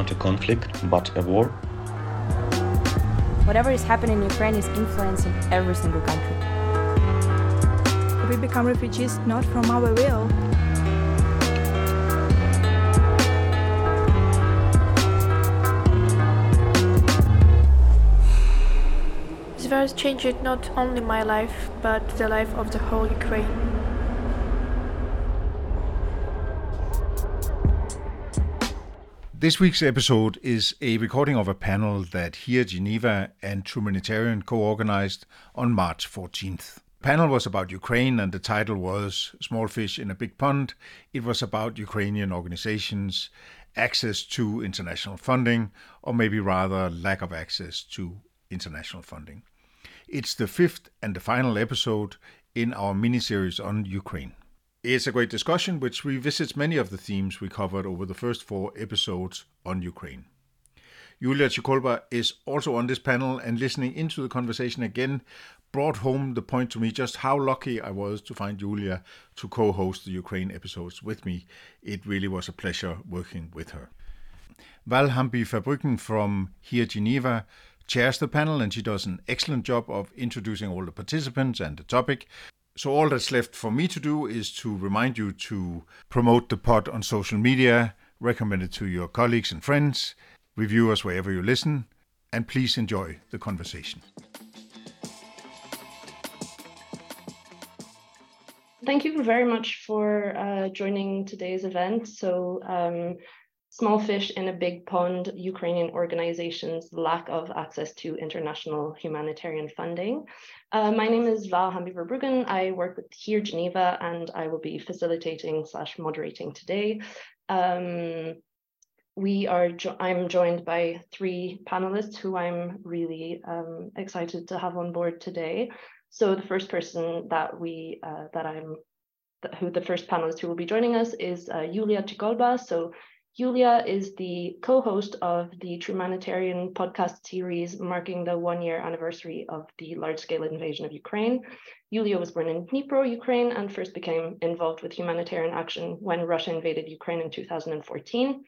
not a conflict, but a war. Whatever is happening in Ukraine is influencing every single country. We become refugees not from our will. This virus changed not only my life, but the life of the whole Ukraine. This week's episode is a recording of a panel that Here Geneva and Trumanitarian co organized on March 14th. The panel was about Ukraine and the title was Small Fish in a Big Pond. It was about Ukrainian organizations, access to international funding, or maybe rather lack of access to international funding. It's the fifth and the final episode in our mini series on Ukraine. It's a great discussion which revisits many of the themes we covered over the first four episodes on Ukraine. Yulia Chykolba is also on this panel and listening into the conversation again brought home the point to me just how lucky I was to find Yulia to co host the Ukraine episodes with me. It really was a pleasure working with her. Val Hambye-Verbrugghen from Here Geneva chairs the panel and she does an excellent job of introducing all the participants and the topic. So all that's left for me to do is to remind you to promote the pod on social media, recommend it to your colleagues and friends, review us wherever you listen, and please enjoy the conversation. Thank you very much for uh, joining today's event. So, um, small fish in a big pond, Ukrainian organizations' lack of access to international humanitarian funding. Uh, my name is Val Hambye-Verbrugghen. I work with Here Geneva, and I will be facilitating slash moderating today. Um, we are. Jo- I'm joined by three panelists who I'm really um, excited to have on board today. So the first person that we uh, that I'm who the first panelist who will be joining us is uh, Yulia Chykolba. So Yulia is the co-host of the Trumanitarian podcast series marking the one-year anniversary of the large-scale invasion of Ukraine. Yulia was born in Dnipro, Ukraine, and first became involved with humanitarian action when Russia invaded Ukraine in 2014,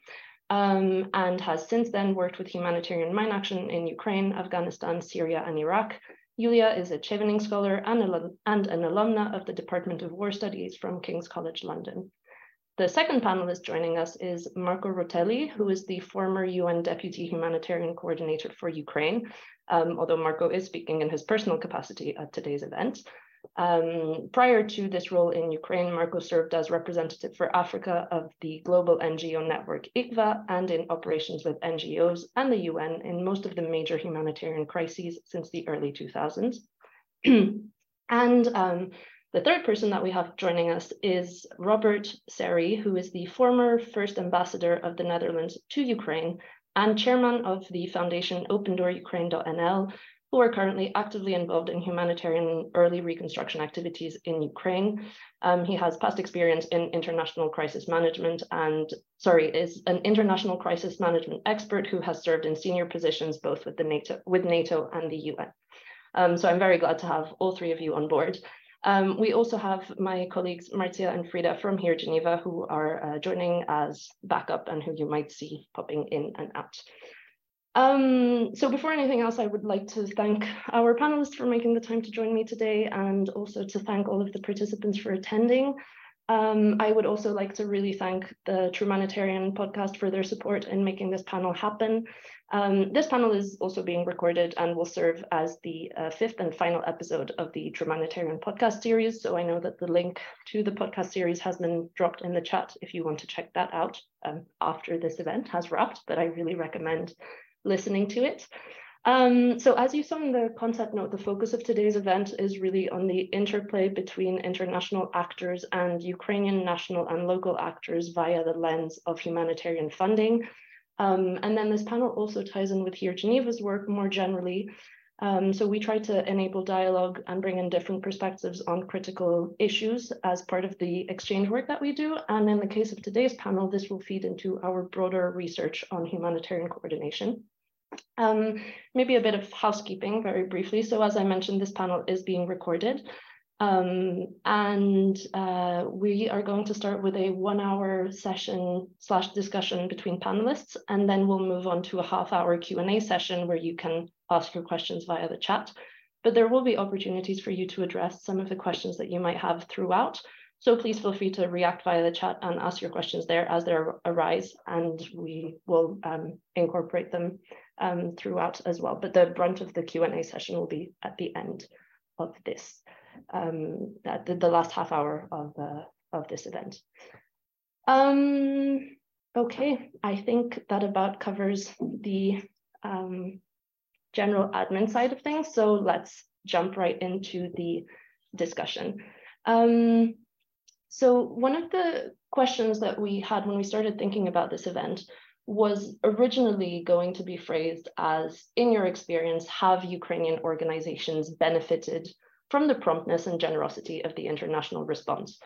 um, and has since then worked with humanitarian mine action in Ukraine, Afghanistan, Syria, and Iraq. Yulia is a Chevening Scholar and, and an alumna of the Department of War Studies from King's College London. The second panelist joining us is Marco Rotelli, who is the former UN Deputy Humanitarian Coordinator for Ukraine, um, although Marco is speaking in his personal capacity at today's event. Um, prior to this role in Ukraine, Marco served as representative for Africa of the global NGO network ICVA and in operations with NGOs and the UN in most of the major humanitarian crises since the early 2000s. and um, the third person that we have joining us is Robert Serry, who is the former first ambassador of the Netherlands to Ukraine and chairman of the foundation OpenDoorUkraine.nl, who are currently actively involved in humanitarian early reconstruction activities in Ukraine. Um, he has past experience in international crisis management and, sorry, is an international crisis management expert who has served in senior positions both with the NATO, with NATO and the UN. Um, so I'm very glad to have all three of you on board. Um, we also have my colleagues Marcia and Frida from here, Geneva, who are uh, joining as backup and who you might see popping in and out. Um, so before anything else, I would like to thank our panelists for making the time to join me today and also to thank all of the participants for attending. Um, I would also like to really thank the Trumanitarian podcast for their support in making this panel happen. Um, this panel is also being recorded and will serve as the uh, fifth and final episode of the Trumanitarian podcast series. So I know that the link to the podcast series has been dropped in the chat if you want to check that out um, after this event has wrapped, but I really recommend listening to it. Um, so as you saw in the concept note, the focus of today's event is really on the interplay between international actors and Ukrainian national and local actors via the lens of humanitarian funding. Um, and then this panel also ties in with Here Geneva's work more generally. Um, so we try to enable dialogue and bring in different perspectives on critical issues as part of the exchange work that we do. And in the case of today's panel, this will feed into our broader research on humanitarian coordination. Um, maybe a bit of housekeeping very briefly. So as I mentioned, this panel is being recorded. Um, and uh, we are going to start with a one hour session slash discussion between panelists, and then we'll move on to a half hour Q&A session where you can ask your questions via the chat. But there will be opportunities for you to address some of the questions that you might have throughout. So please feel free to react via the chat and ask your questions there as they arise, and we will um, incorporate them um, throughout as well. But the brunt of the Q&A session will be at the end of this um, the, the last half hour of, uh, of this event. Um, okay, I think that about covers the um, general admin side of things. So let's jump right into the discussion. Um, so one of the questions that we had when we started thinking about this event was originally going to be phrased as, in your experience, have Ukrainian organizations benefited from the promptness and generosity of the international response.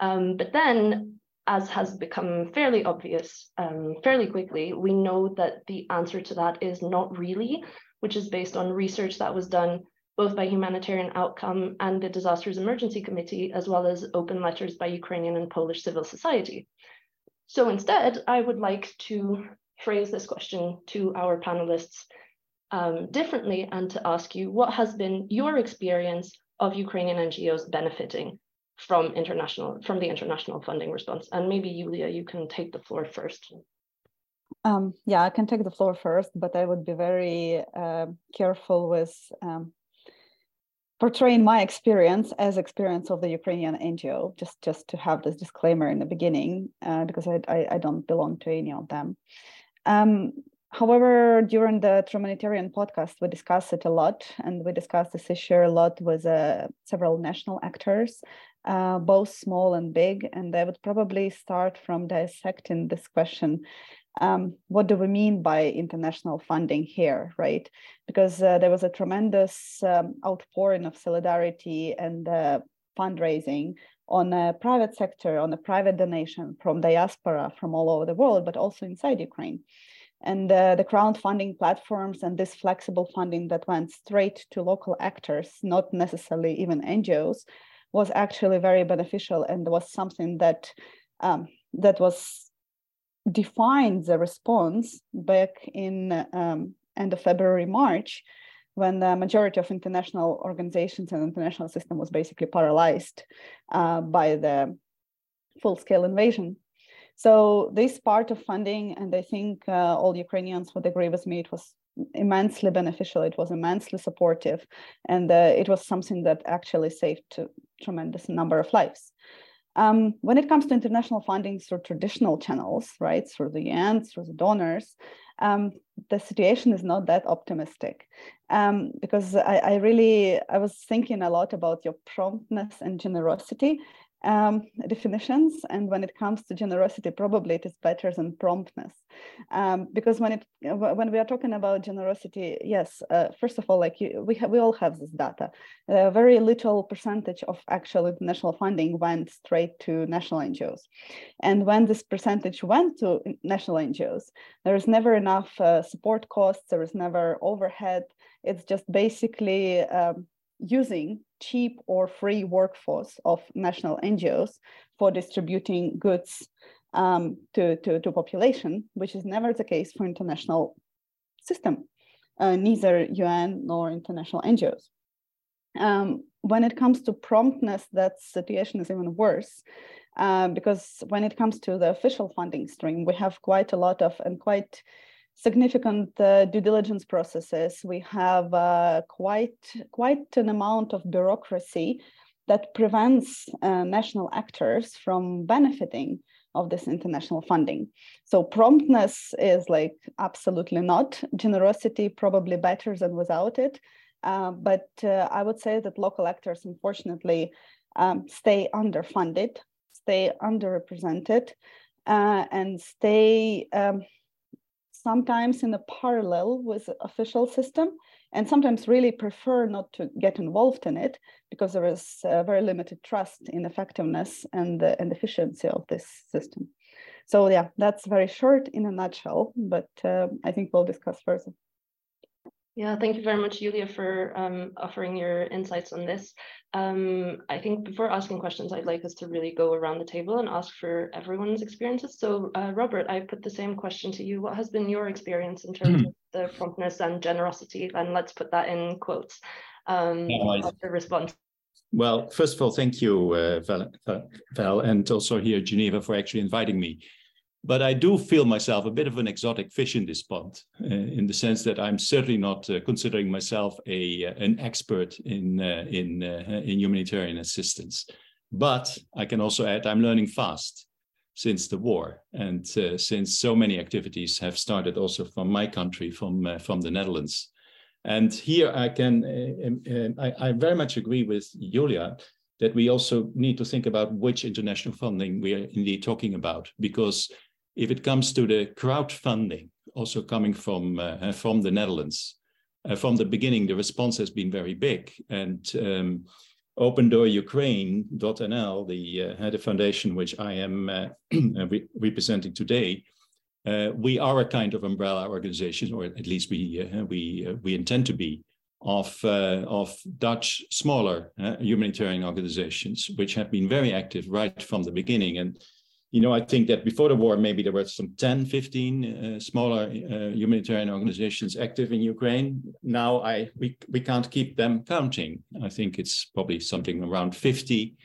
Um, but then, as has become fairly obvious um, fairly quickly, we know that the answer to that is not really, which is based on research that was done both by Humanitarian Outcome and the Disasters Emergency Committee, as well as open letters by Ukrainian and Polish civil society. So instead, I would like to phrase this question to our panelists um, differently and to ask you what has been your experience of Ukrainian NGOs benefiting from international from the international funding response. And maybe Yulia, you can take the floor first. Um, yeah, I can take the floor first, but I would be very uh, careful with um, portraying my experience as experience of the Ukrainian NGO, just just to have this disclaimer in the beginning, uh, because I, I, I don't belong to any of them. Um, However, during the Trumanitarian podcast, we discussed it a lot, and we discussed this issue a lot with uh, several national actors, uh, both small and big. And I would probably start from dissecting this question. Um, what do we mean by international funding here, right? Because uh, there was a tremendous um, outpouring of solidarity and uh, fundraising on a private sector, on a private donation from diaspora from all over the world, but also inside Ukraine. And uh, the crowdfunding platforms and this flexible funding that went straight to local actors, not necessarily even NGOs, was actually very beneficial and was something that um, that was defined the response back in um, end of February, March, when the majority of international organizations and international system was basically paralyzed uh, by the full-scale invasion so this part of funding, and I think uh, all Ukrainians would agree with me, it was immensely beneficial. It was immensely supportive, and uh, it was something that actually saved a tremendous number of lives. Um, when it comes to international funding through traditional channels, right, through the UN, through the donors, um, the situation is not that optimistic. Um, because I, I, really I was thinking a lot about your promptness and generosity um, definitions. And when it comes to generosity, probably it is better than promptness. Um, because when it when we are talking about generosity, yes, uh, first of all, like you, we we all have this data. A very little percentage of actual international funding went straight to national NGOs, and when this percentage went to national NGOs, there is never enough uh, support costs. There is never overhead. It's just basically um, using cheap or free workforce of national NGOs for distributing goods um, to, to, to population, which is never the case for international system, uh, neither UN nor international NGOs. Um, when it comes to promptness, that situation is even worse. Uh, because when it comes to the official funding stream, we have quite a lot of and quite significant uh, due diligence processes. We have uh, quite, quite an amount of bureaucracy that prevents uh, national actors from benefiting of this international funding. So promptness is like absolutely not. Generosity probably better than without it. Uh, but uh, I would say that local actors, unfortunately, um, stay underfunded, stay underrepresented, uh, and stay um, sometimes in a parallel with official system and sometimes really prefer not to get involved in it because there is very limited trust in effectiveness and, the, and efficiency of this system. So yeah, that's very short in a nutshell, but uh, I think we'll discuss further. Yeah, thank you very much, Julia, for um, offering your insights on this. Um, I think before asking questions, I'd like us to really go around the table and ask for everyone's experiences. So, uh, Robert, I put the same question to you. What has been your experience in terms of the promptness and generosity? And let's put that in quotes um, yeah, the response. Well, first of all, thank you, uh, Val, Val, and also here, Geneva, for actually inviting me but I do feel myself a bit of an exotic fish in this pond, uh, in the sense that I'm certainly not uh, considering myself a uh, an expert in uh, in uh, in humanitarian assistance. But I can also add I'm learning fast since the war, and uh, since so many activities have started also from my country, from from the Netherlands. And here I can um, um, I, I very much agree with Julia that we also need to think about which international funding we are indeed talking about, because if it comes to the crowdfunding, also coming from uh, from the Netherlands, uh, from the beginning, the response has been very big. And um, Open Door Ukraine.nl, the uh, the foundation which I am uh, re representing today, uh, we are a kind of umbrella organization, or at least we uh, we we intend to be of of Dutch smaller humanitarian organizations, which have been very active right from the beginning and you know, I think that before the war, maybe there were some 10, 15 uh, smaller uh, humanitarian organizations active in Ukraine. Now I we, we can't keep them counting. I think it's probably something around 50.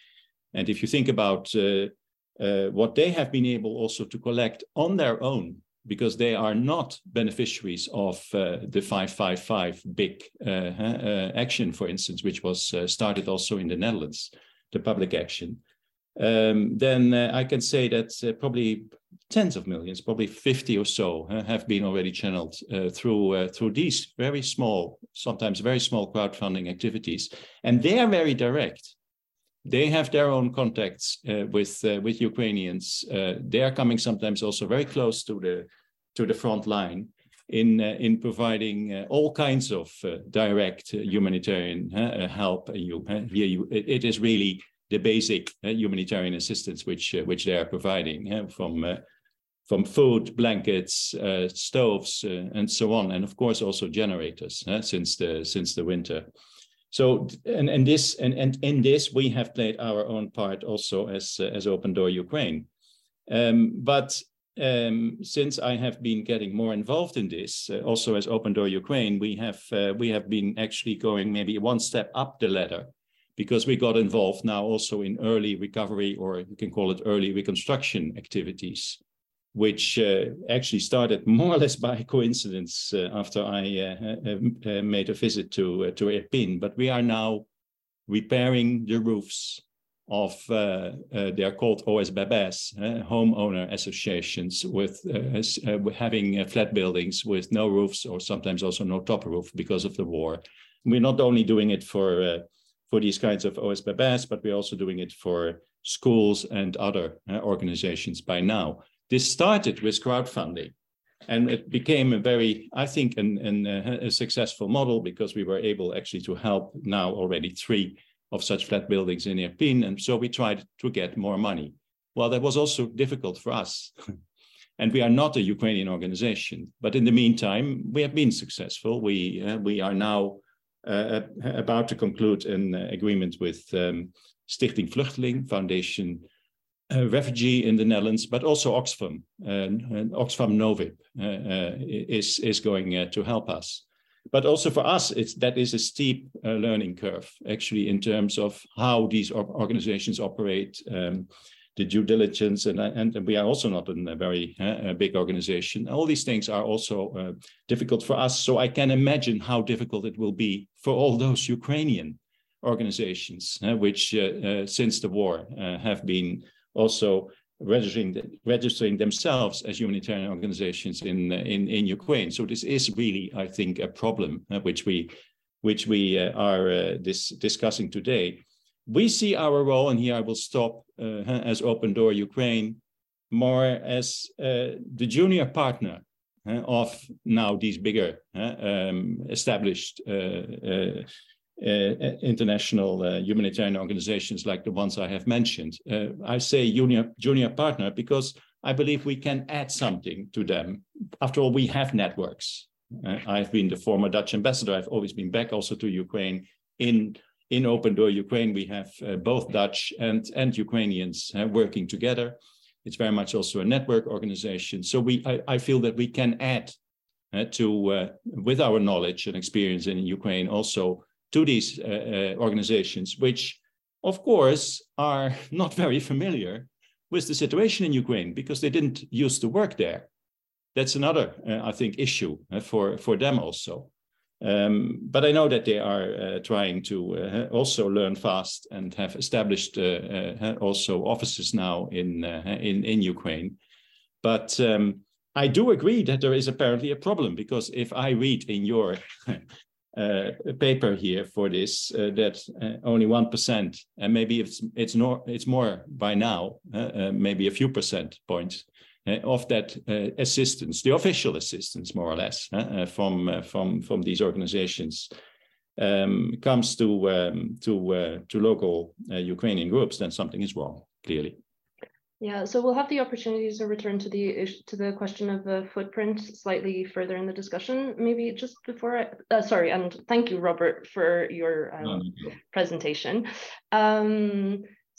And if you think about uh, uh what they have been able also to collect on their own, because they are not beneficiaries of uh, the 555 big uh, action, for instance, which was started also in the Netherlands, the public action um, then uh, I can say that uh, probably tens of millions, probably 50 or so, uh, have been already channeled uh, through uh, through these very small, sometimes very small crowdfunding activities, and they are very direct. They have their own contacts uh, with with Ukrainians. they are coming sometimes also very close to the to the front line in in providing all kinds of direct humanitarian help. You, here, you, it, it is really the basic uh, humanitarian assistance which uh, which they are providing uh, from from food, blankets, stoves, and so on, and of course also generators since the since the winter. So and and this and and in this we have played our own part also as as Open Door Ukraine, um, but um, since I have been getting more involved in this, uh, also as Open Door Ukraine, we have uh, we have been actually going maybe one step up the ladder because we got involved now also in early recovery, or you can call it early reconstruction activities, which uh, actually started more or less by coincidence uh, after I uh, uh, uh made a visit to, uh, to Irpin. But we are now repairing the roofs of, they are called OSBBs, homeowner associations with having flat buildings with no roofs or sometimes also no top roof because of the war. We're not only doing it for for these kinds of OSBBs, but we're also doing it for schools and other uh, organizations by now. This started with crowdfunding and it became a very, I think, an, an, uh, a successful model because we were able actually to help now already three of such flat buildings in Irpin. And so we tried to get more money. Well, that was also difficult for us. and we are not a Ukrainian organization. But in the meantime, we have been successful. We, uh, we are now uh, about to conclude an agreement with um, Stichting Vluchteling Foundation uh, Refugee in the Netherlands, but also Oxfam. Uh, Oxfam Novib is, is going to help us. But also for us, it's, that is a steep learning curve, actually, in terms of how these organizations operate, um, the due diligence, and, and we are also not a very uh, big organization. All these things are also uh, difficult for us. So I can imagine how difficult it will be for all those Ukrainian organizations, uh, which uh, uh, since the war uh, have been also registering registering themselves as humanitarian organizations in in in Ukraine. So this is really, I think, a problem which we which we are this, discussing today we see our role, and here I will stop uh, as Open Door Ukraine, more as uh, the junior partner uh, of now these bigger um, established uh, uh, uh, international humanitarian organizations like the ones I have mentioned. I say junior, junior partner because I believe we can add something to them. After all, we have networks. Uh, I've been the former Dutch ambassador. I've always been back also to Ukraine. In in Open Door Ukraine, we have uh, both Dutch and and Ukrainians uh, working together. It's very much also a network organization. So we I, I feel that we can add uh, to uh, with our knowledge and experience in Ukraine also to these uh, organizations, which of course are not very familiar with the situation in Ukraine because they didn't used to work there. That's another, uh, I think, issue uh, for for them also. Um, but I know that they are uh, trying to uh, also learn fast and have established uh, uh, also offices now in in in Ukraine. But um, I do agree that there is apparently a problem because if I read in your uh, paper here for this uh, that uh, only one percent, and maybe it's it's not it's more by now, maybe a few percent points of that assistance, the official assistance, more or less, from from from these organizations. Um, comes to um, to to local Ukrainian groups, then something is wrong, clearly. Yeah, so we'll have the opportunity to return to the to the question of the footprint slightly further in the discussion. Maybe just before I, uh, sorry, and thank you, Robert, for your um, no, no. presentation.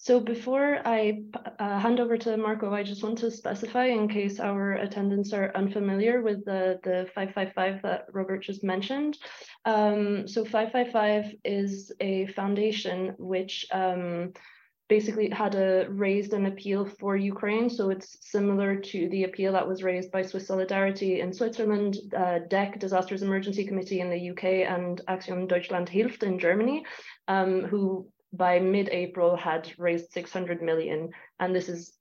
So before I uh, hand over to Marco, I just want to specify in case our attendants are unfamiliar with the, the 555 that Robert just mentioned. Um, so 555 is a foundation which um, basically had a raised an appeal for Ukraine. So it's similar to the appeal that was raised by Swiss Solidarity in Switzerland, uh, DEC, Disasters Emergency Committee in the UK, and Aktion Deutschland Hilft in Germany, um, who by mid-April had raised 600 million. And this is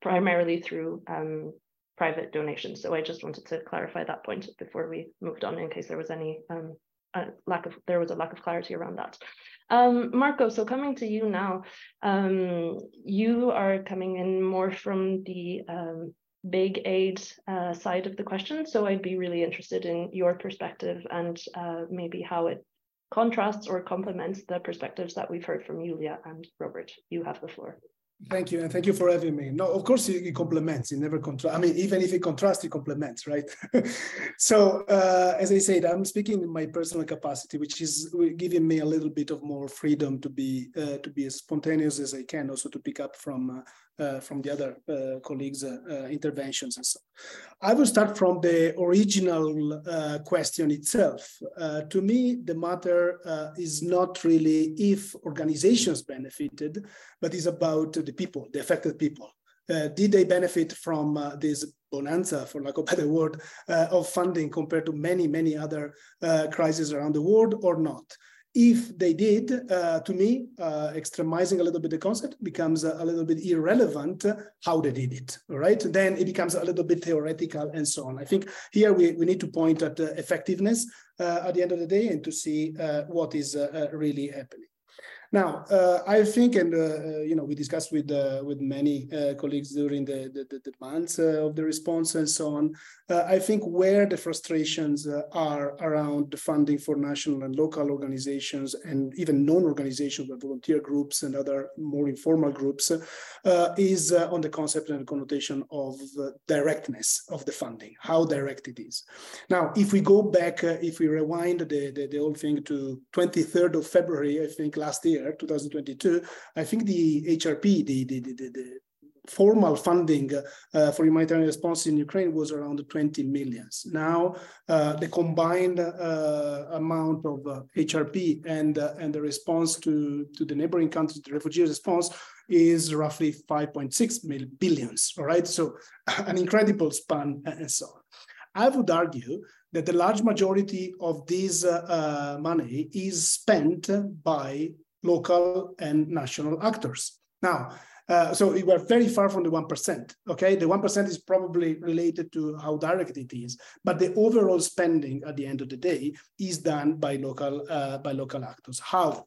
primarily through um, private donations. So I just wanted to clarify that point before we moved on in case there was any um, lack of, there was a lack of clarity around that. Um, Marco, so coming to you now, um, you are coming in more from the um, big aid uh, side of the question. So I'd be really interested in your perspective and uh, maybe how it contrasts or complements the perspectives that we've heard from Julia and Robert. You have the floor. Thank you, and thank you for having me. No, of course it, it complements. It never contrasts. I mean, even if it contrasts, it complements, right? so, uh, as I said, I'm speaking in my personal capacity, which is giving me a little bit of more freedom to be uh, to be as spontaneous as I can, also to pick up from uh, uh, from the other uh, colleagues' uh, uh, interventions and so. I will start from the original uh, question itself. To me, the matter is not really if organizations benefited, but is about the people, the affected people. did they benefit from this bonanza, for lack of a better word, of funding compared to many, many other crises around the world or not? If they did, uh, to me, uh, extremizing a little bit the concept becomes a, little bit irrelevant how they did it, right? Then it becomes a little bit theoretical and so on. I think here we, we need to point at the effectiveness uh, at the end of the day and to see uh, what is uh, uh, really happening. Now, uh, I think, and uh, uh, you know, we discussed with uh, with many uh, colleagues during the the, the, the months uh, of the response and so on. I think where the frustrations are around the funding for national and local organizations and even non-organizations, like volunteer groups and other more informal groups, is on the concept and connotation of directness of the funding, how direct it is. Now, if we go back, if we rewind the, the the whole thing to 23rd of February, I think last year year, 2022, I think the HRP, the, the, the, the formal funding uh, for humanitarian response in Ukraine was around 20 millions. Now, uh, the combined uh, amount of HRP uh, and, uh, and the response to, to the neighboring countries, the refugee response, is roughly 5.6 billions, all right? So an incredible span and so on. I would argue that the large majority of this uh, money is spent by local and national actors. Now, uh, so we were very far from the 1%. Okay, the 1% is probably related to how direct it is, but the overall spending at the end of the day is done by local, uh, by local actors. How?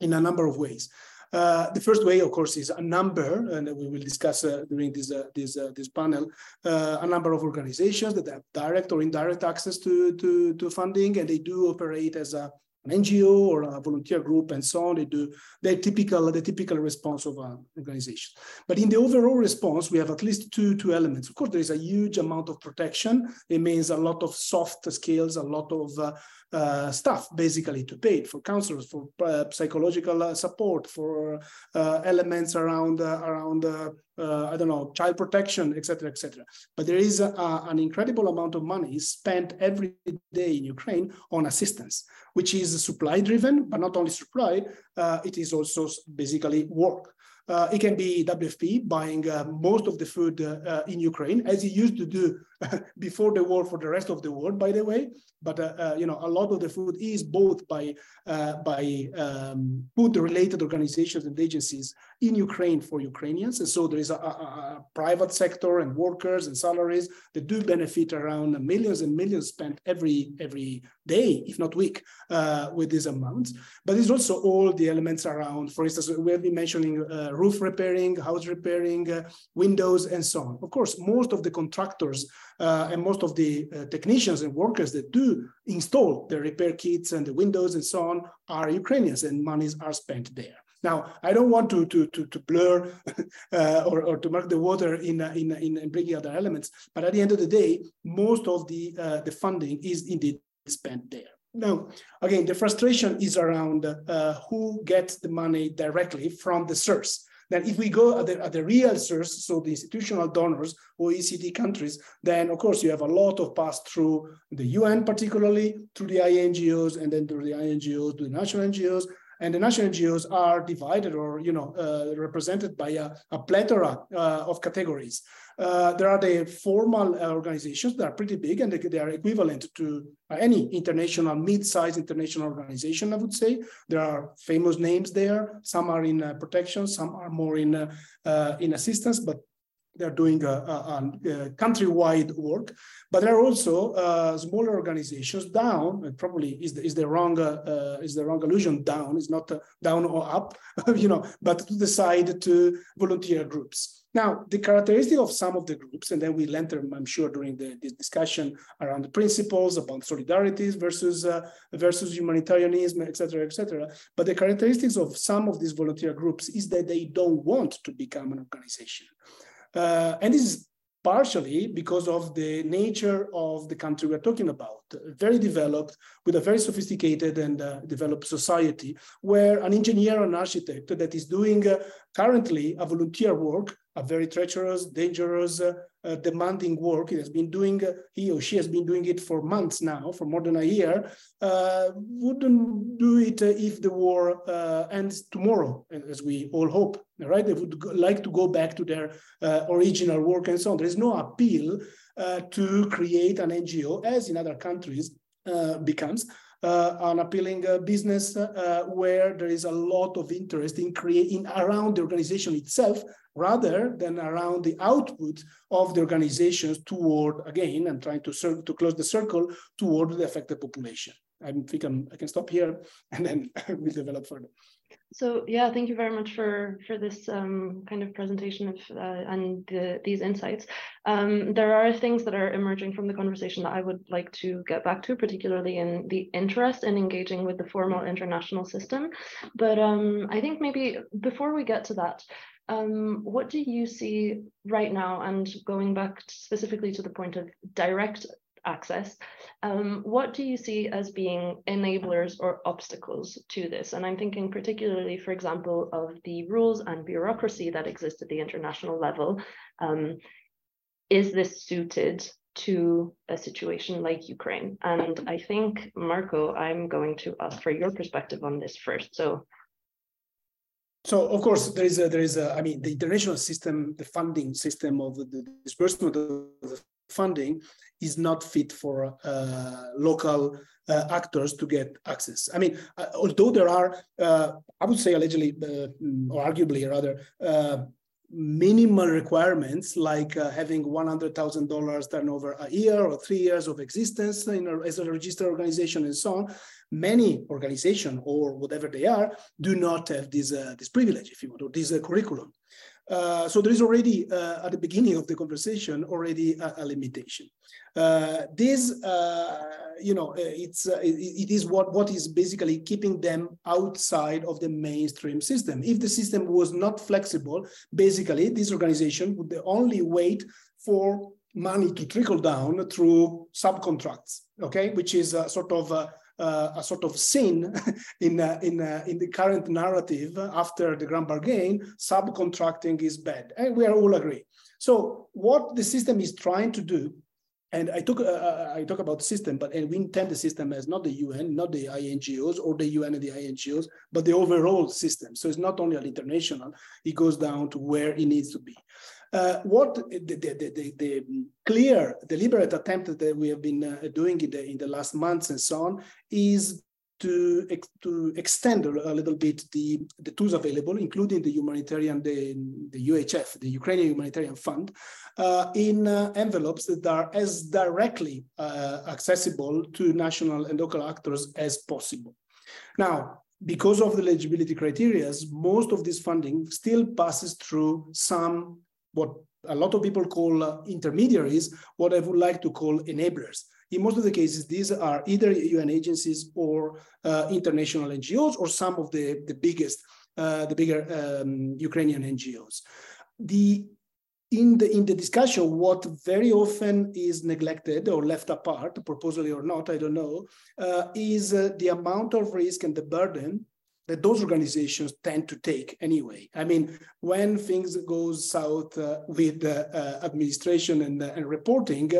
In a number of ways. Uh, the first way, of course, is a number, and we will discuss uh, during this uh, this uh, this panel, a number of organizations that have direct or indirect access to, to to funding, and they do operate as a an NGO or a volunteer group and so on. They do the typical, the typical response of an organization. But in the overall response, we have at least two, two elements. Of course, there is a huge amount of protection. It means a lot of soft skills, a lot of uh, uh, stuff basically to pay for counselors, for uh, psychological uh, support, for uh, elements around around I don't know child protection, etc., etc. But there is a, an incredible amount of money spent every day in Ukraine on assistance, which is supply driven, but not only supply, it is also basically work. Uh, it can be WFP buying uh, most of the food uh, in Ukraine, as it used to do before the war for the rest of the world, by the way. But uh, uh, you know, a lot of the food is bought by uh, by um, food-related organizations and agencies in Ukraine for Ukrainians, and so there is a, a, a, private sector and workers and salaries that do benefit around millions and millions spent every every day, if not week, uh, with these amounts. But there's also all the elements around. For instance, we have been mentioning uh, roof repairing, house repairing, uh, windows, and so on. Of course, most of the contractors and most of the uh, technicians and workers that do install the repair kits and the windows and so on are Ukrainians and monies are spent there. Now, I don't want to, to, to, to blur uh, or, or to mark the water in, uh, in, in, in, bringing other elements, but at the end of the day, most of the, uh, the funding is indeed spent there. Now, again, the frustration is around uh, who gets the money directly from the source. Then if we go at the, at the real source, so the institutional donors, OECD countries, then of course you have a lot of pass through the UN, particularly through the INGOs, and then through the INGOs to the national NGOs, and the national NGOs are divided or you know uh, represented by a, a plethora uh, of categories. Uh, there are the formal uh, organizations that are pretty big and they, they are equivalent to any international, mid-sized international organization, I would say. There are famous names there. Some are in uh, protection, some are more in, uh, in assistance, but they're doing a, a, a, countrywide work, but there are also uh, smaller organizations down. Probably is the, is the wrong uh, is the wrong allusion. Down is not uh, down or up, you know, but to the side to volunteer groups. Now, the characteristic of some of the groups, and then we'll enter, I'm sure, during the, the discussion around the principles about solidarities versus uh, versus humanitarianism, et cetera, et cetera. But the characteristics of some of these volunteer groups is that they don't want to become an organization. Uh, and this is partially because of the nature of the country we're talking about, very developed with a very sophisticated and uh, developed society where an engineer an architect that is doing uh, currently a volunteer work a very treacherous, dangerous, uh, uh, demanding work. He has been doing, uh, he or she has been doing it for months now, for more than a year, uh, wouldn't do it uh, if the war uh, ends tomorrow, as we all hope, right? They would go, like to go back to their original work and so on. There is no appeal to create an NGO, as in other countries becomes, an appealing uh, business uh, where there is a lot of interest in creating around the organization itself rather than around the output of the organizations toward, again, and trying to, serve, to close the circle toward the affected population. I think I'm, I can stop here and then we'll develop further. So yeah, thank you very much for for this um, kind of presentation of uh, and the, these insights. Um, there are things that are emerging from the conversation that I would like to get back to, particularly in the interest in engaging with the formal international system. But um, I think maybe before we get to that, um, what do you see right now? And going back specifically to the point of direct access, um, what do you see as being enablers or obstacles to this? And I'm thinking particularly, for example, of the rules and bureaucracy that exist at the international level. Um, is this suited to a situation like Ukraine? And I think, Marco, I'm going to ask for your perspective on this first. So so of course there is a there is a I mean the international system, the funding system of the disbursement of the funding is not fit for uh, local uh, actors to get access. I mean, uh, although there are, uh, I would say allegedly uh, or arguably rather, uh, minimal requirements like having $100,000 turnover a year or three years of existence a, as a registered organization and so on. Many organizations or whatever they are do not have this, this privilege, if you want, or this curriculum. Uh, so there is already uh, at the beginning of the conversation already a, a limitation. Uh, this, uh, you know, uh, it's it, it is what what is basically keeping them outside of the mainstream system. If the system was not flexible, basically this organization would only wait for money to trickle down through subcontracts. Okay, which is a sort of uh, a sort of sin in, uh, in, uh, in the current narrative after the grand bargain, subcontracting is bad. And we are all agree. So what the system is trying to do and I talk, uh, uh I talk about system, but and we intend the system as not the UN, not the INGOs or the UN and the INGOs, but the overall system. So it's not only an international, it goes down to where it needs to be. Uh, what the, the, the, the, clear, deliberate attempt that we have been uh, doing in the, in the last months and so on is to, to extend a little bit the, the tools available, including the humanitarian, the, the UHF, the Ukrainian Humanitarian Fund, uh, in uh, envelopes that are as directly uh, accessible to national and local actors as possible. Now, because of the eligibility criteria, most of this funding still passes through some what a lot of people call uh, intermediaries, what I would like to call enablers. In most of the cases, these are either UN agencies or uh, international NGOs or some of the, the biggest, uh, the bigger um, Ukrainian NGOs. The in the in the discussion, what very often is neglected or left apart, purposely or not, I don't know, uh, is uh, the amount of risk and the burden that those organizations tend to take anyway. I mean, when things go south uh, with uh, uh, administration and, uh, and, reporting,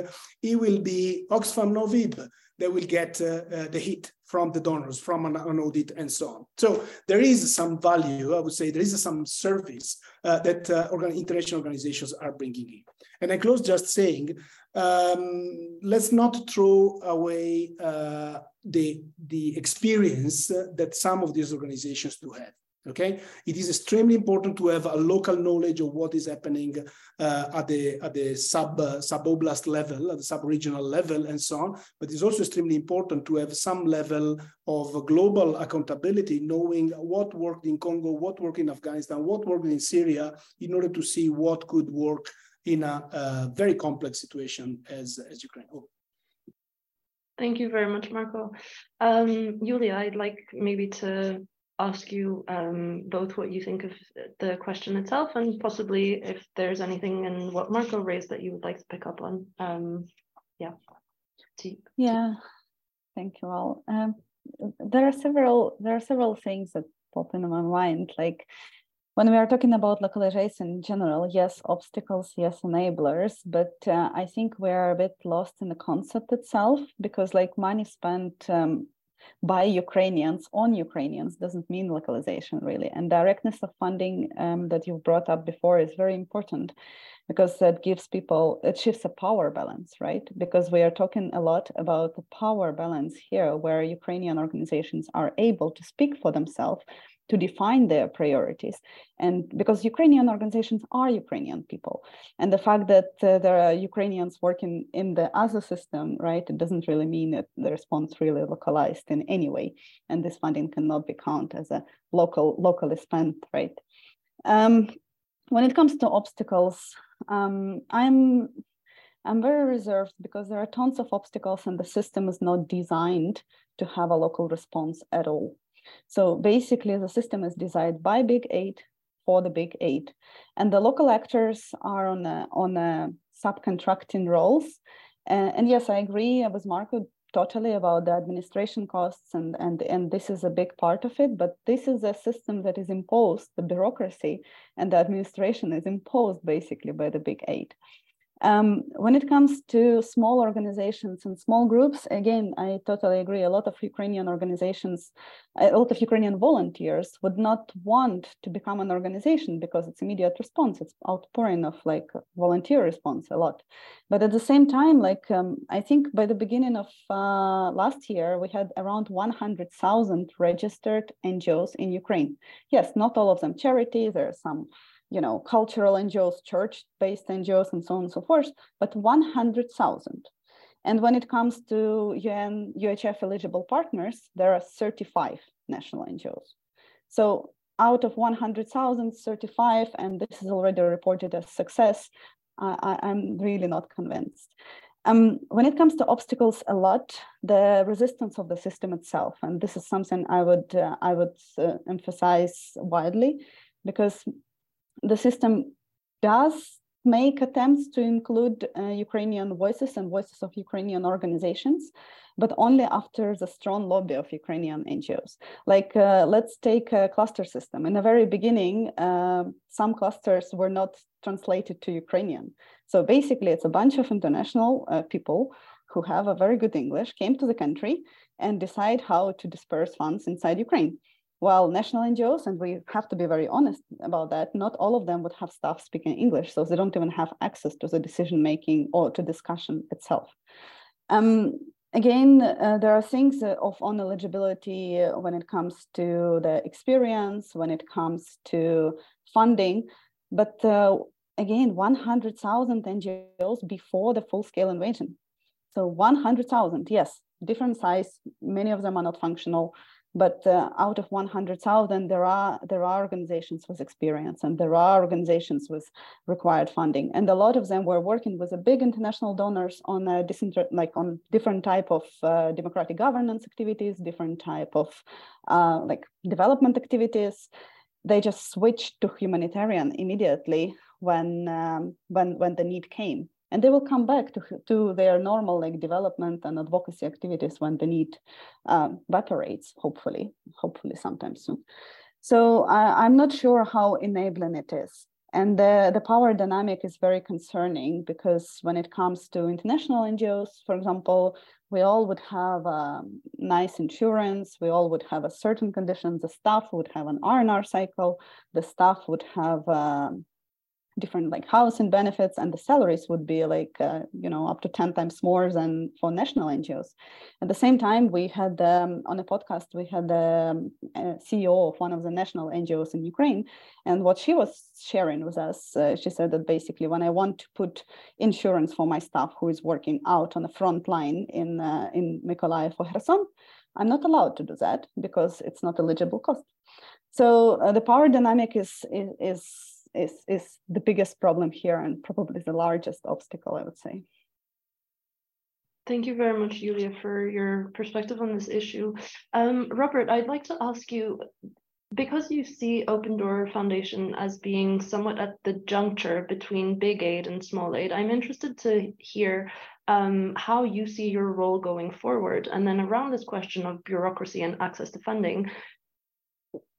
it will be Oxfam Novib that will get uh, the hit from the donors, from an, an, audit and so on. So there is some value, I would say, there is some service that organ international organizations are bringing in. And I close just saying, um, let's not throw away the, the experience that some of these organizations do have. Okay, it is extremely important to have a local knowledge of what is happening uh, at the at the sub uh, sub oblast level, at the sub regional level, and so on. But it's also extremely important to have some level of global accountability, knowing what worked in Congo, what worked in Afghanistan, what worked in Syria, in order to see what could work in a, a very complex situation as as Ukraine. Oh. Thank you very much, Marco. Um, Julia, I'd like maybe to ask you um, both what you think of the question itself and possibly if there's anything in what Marco raised that you would like to pick up on. Um, yeah. Yeah, thank you all. Um, there are several there are several things that pop in my mind. Like when we are talking about localization in general, yes, obstacles, yes, enablers, but uh, I think we're a bit lost in the concept itself because like money spent um, by Ukrainians on Ukrainians doesn't mean localization really. And directness of funding um, that you brought up before is very important because that gives people, it shifts a power balance, right? Because we are talking a lot about the power balance here where Ukrainian organizations are able to speak for themselves to define their priorities. And because Ukrainian organizations are Ukrainian people, and the fact that uh, there are Ukrainians working in the other system, right, it doesn't really mean that the response really localized in any way. And this funding cannot be counted as a local, locally spent, right? Um, when it comes to obstacles, um, I'm I'm very reserved because there are tons of obstacles and the system is not designed to have a local response at all. So basically the system is designed by Big Aid for the Big Aid. And the local actors are on a, on a subcontracting roles. Uh, and yes, I agree with Marco totally about the administration costs and, and, and this is a big part of it, but this is a system that is imposed, the bureaucracy and the administration is imposed basically by the big aid. Um, when it comes to small organizations and small groups, again, I totally agree. A lot of Ukrainian organizations, a lot of Ukrainian volunteers would not want to become an organization because it's immediate response. It's outpouring of like volunteer response a lot. But at the same time, like um, I think by the beginning of uh, last year, we had around 100,000 registered NGOs in Ukraine. Yes, not all of them charity. There are some you know, cultural NGOs, church-based NGOs, and so on and so forth, but 100,000. And when it comes to UN UHF eligible partners, there are 35 national NGOs. So out of 100,000, 35, and this is already reported as success, I, am really not convinced. Um, when it comes to obstacles a lot, the resistance of the system itself, and this is something I would, uh, I would uh, emphasize widely, because the system does make attempts to include uh, Ukrainian voices and voices of Ukrainian organizations, but only after the strong lobby of Ukrainian NGOs. Like, uh, let's take a cluster system. In the very beginning, uh, some clusters were not translated to Ukrainian. So basically, it's a bunch of international uh, people who have a very good English came to the country and decide how to disperse funds inside Ukraine while national NGOs, and we have to be very honest about that, not all of them would have staff speaking English, so they don't even have access to the decision making or to discussion itself. Um, again, uh, there are things of on eligibility when it comes to the experience, when it comes to funding, but uh, again, 100,000 NGOs before the full scale invasion. So 100,000, yes, different size, many of them are not functional but uh, out of 100,000, there are there are organizations with experience, and there are organizations with required funding, and a lot of them were working with a big international donors on a like on different type of uh, democratic governance activities, different type of uh, like development activities. They just switched to humanitarian immediately when um, when when the need came and they will come back to, to their normal like development and advocacy activities when the need uh, evaporates hopefully hopefully sometime soon. So i'm not sure how enabling it is. And the, the power dynamic is very concerning because when it comes to international ngos for example we all would have um, nice insurance. We all would have a certain conditions. The staff would have an r&r cycle. The staff would have um, different like housing benefits and the salaries would be like uh, you know up to 10 times more than for national ngos at the same time we had um, on a podcast we had the um, ceo of one of the national ngos in ukraine and what she was sharing with us uh, she said that basically when i want to put insurance for my staff who is working out on the front line in uh, in mykolaiv or kherson i'm not allowed to do that because it's not eligible cost. So uh, the power dynamic is, is, is is is the biggest problem here and probably the largest obstacle i would say Thank you very much, Julia, for your perspective on this issue. Um, Robert, I'd like to ask you, because you see Open Door Foundation as being somewhat at the juncture between big aid and small aid, I'm interested to hear um, how you see your role going forward. And then around this question of bureaucracy and access to funding,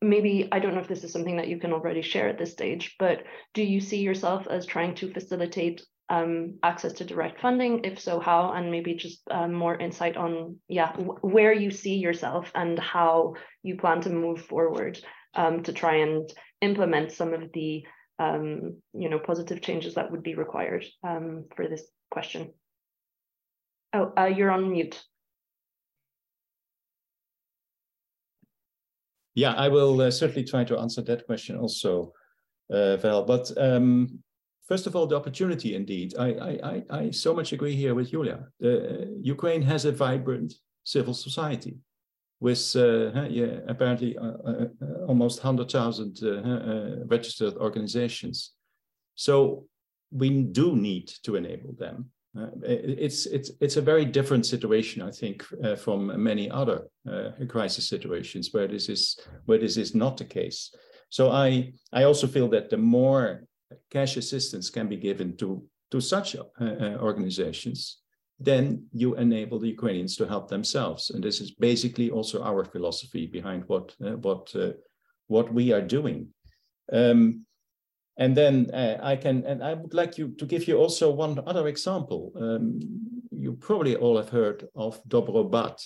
maybe I don't know if this is something that you can already share at this stage, but do you see yourself as trying to facilitate um, access to direct funding? If so, how? And maybe just um, more insight on yeah where you see yourself and how you plan to move forward um, to try and implement some of the um, you know positive changes that would be required um, for this question. Oh, uh, you're on mute. Yeah, I will uh, certainly try to answer that question also, uh, Val. But um, first of all, the opportunity indeed. I, I, I, so much agree here with Julia. Uh, Ukraine has a vibrant civil society with uh, yeah, apparently uh, uh, almost 100,000 registered organizations. So we do need to enable them. Uh, it's it's it's a very different situation, I think, uh, from many other uh, crisis situations where this is where this is not the case. So I I also feel that the more cash assistance can be given to to such uh, uh, organizations, then you enable the Ukrainians to help themselves, and this is basically also our philosophy behind what uh, what what we are doing. Um, and then uh, I can, and I would like you to give you also one other example. Um, you probably all have heard of Dobrobat,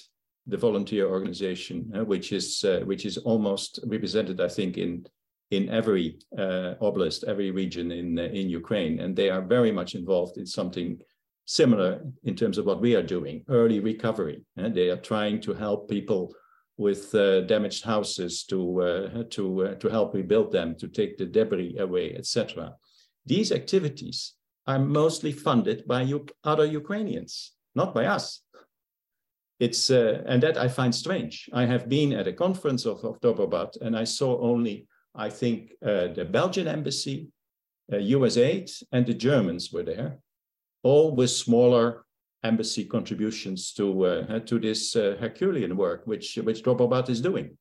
the volunteer organization, uh, which is uh, which is almost represented, I think, in in every uh, oblast, every region in uh, in Ukraine, and they are very much involved in something similar in terms of what we are doing, early recovery, and they are trying to help people with uh, damaged houses to uh, to uh, to help rebuild them, to take the debris away, etc. These activities are mostly funded by U other Ukrainians, not by us. It's uh, and that I find strange. I have been at a conference of, of Dobrobat and I saw only I think uh, the Belgian embassy, uh, USAID, and the Germans were there, all with smaller embassy contributions to uh, to this uh, Herculean work, which which Dobrobat is doing.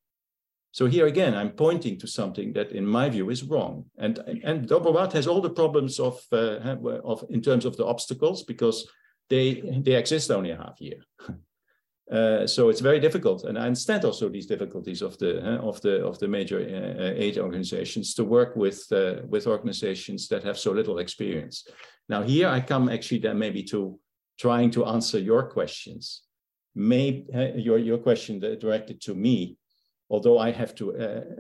So here again, I'm pointing to something that, in my view, is wrong. And and Dobrobat has all the problems of uh, of in terms of the obstacles because they they exist only a half year. Uh, so it's very difficult, and I understand also these difficulties of the uh, of the of the major uh, aid organizations to work with with organizations that have so little experience. Now here I come actually then maybe to trying to answer your questions. Maybe uh, your your question directed to me, although I have to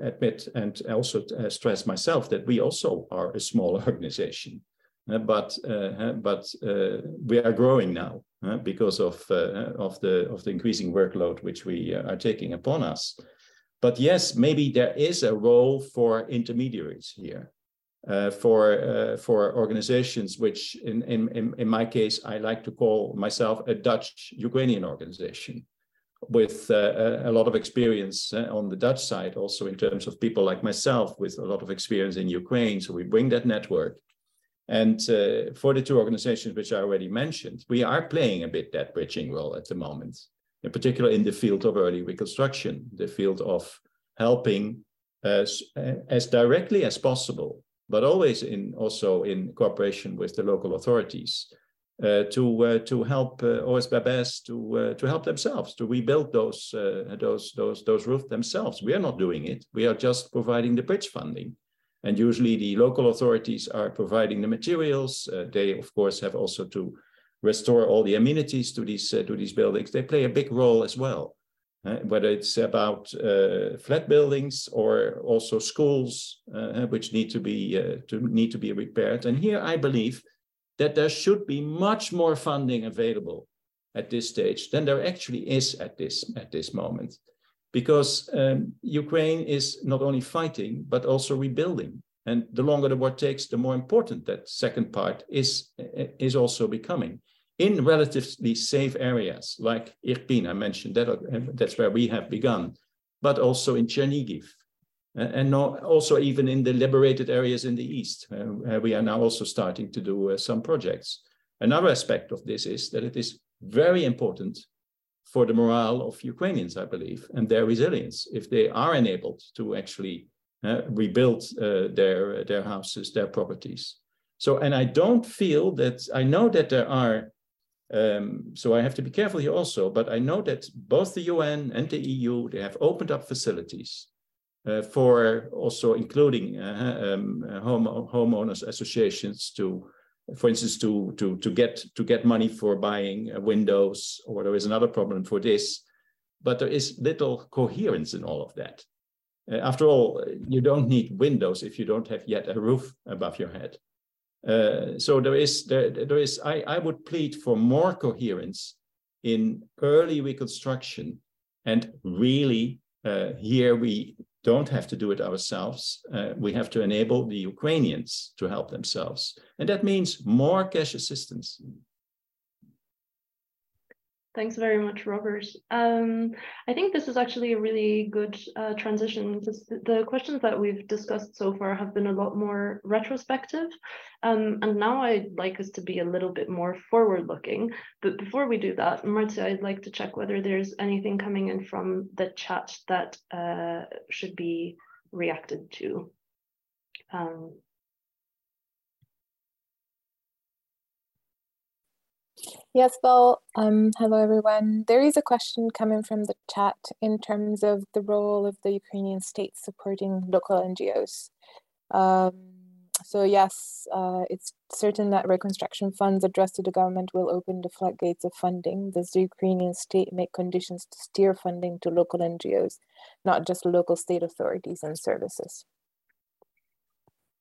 admit and also stress myself that we also are a small organization. Uh, but uh, but uh, we are growing now because of of the of the increasing workload which we are taking upon us. But yes, maybe there is a role for intermediaries here. Uh, for uh, for organizations which in, in in my case I like to call myself a Dutch Ukrainian organization with uh, a lot of experience on the Dutch side also in terms of people like myself with a lot of experience in Ukraine. So we bring that network. And uh, for the two organizations which I already mentioned, we are playing a bit that bridging role at the moment, in particular in the field of early reconstruction, the field of helping as, as directly as possible, but always in also in cooperation with the local authorities uh, to uh, to help uh, OSBBS to uh, to help themselves to rebuild those uh, those those those roofs themselves. We are not doing it. We are just providing the bridge funding. And usually the local authorities are providing the materials. Uh, they, of course, have also to restore all the amenities to these, to these buildings. They play a big role as well, whether it's about uh, flat buildings or also schools, uh, which need to, be, uh, to, need to be repaired. And here I believe that there should be much more funding available at this stage than there actually is at this, at this moment because um, Ukraine is not only fighting, but also rebuilding. And the longer the war takes, the more important that second part is, is also becoming. In relatively safe areas like Irpin, I mentioned that, that's where we have begun, but also in Chernigiv, and also even in the liberated areas in the east, uh, we are now also starting to do uh, some projects. Another aspect of this is that it is very important for the morale of Ukrainians, I believe, and their resilience if they are enabled to actually uh, rebuild uh, their their houses, their properties. So, and I don't feel that I know that there are. Um, so I have to be careful here also, but I know that both the UN and the EU they have opened up facilities uh, for also including uh, um, home homeowners associations to for instance, to to to get to get money for buying uh, windows, or there is another problem for this, but there is little coherence in all of that. Uh, after all, you don't need windows if you don't have yet a roof above your head. Uh, so there is there there is I I would plead for more coherence in early reconstruction, and really uh, here we don't have to do it ourselves. Uh, we have to enable the Ukrainians to help themselves. And that means more cash assistance. Thanks very much, Robert. Um, I think this is actually a really good uh, transition because the questions that we've discussed so far have been a lot more retrospective. Um, and now I'd like us to be a little bit more forward looking. But before we do that, Marta, I'd like to check whether there's anything coming in from the chat that uh, should be reacted to. Um, Yes, well, um, hello everyone. There is a question coming from the chat in terms of the role of the Ukrainian state supporting local NGOs. Um, so yes, uh, it's certain that reconstruction funds addressed to the government will open the floodgates of funding. Does the Ukrainian state make conditions to steer funding to local NGOs, not just local state authorities and services?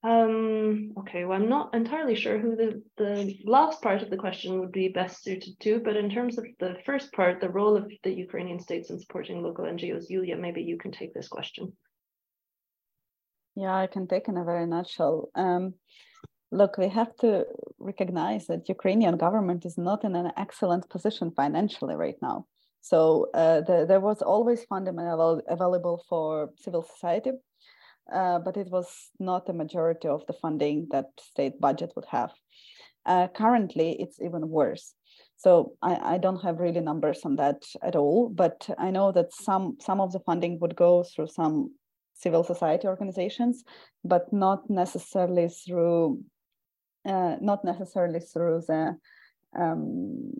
Um, okay, well, I'm not entirely sure who the, the last part of the question would be best suited to, but in terms of the first part, the role of the Ukrainian states in supporting local NGOs, Yulia, maybe you can take this question. Yeah, I can take in a very nutshell. Um, look, we have to recognize that Ukrainian government is not in an excellent position financially right now. So uh, the, there was always funding available for civil society, uh, but it was not a majority of the funding that state budget would have. Uh, currently, it's even worse. So I, I, don't have really numbers on that at all, but I know that some some of the funding would go through some civil society organizations, but not necessarily through uh, not necessarily through the um,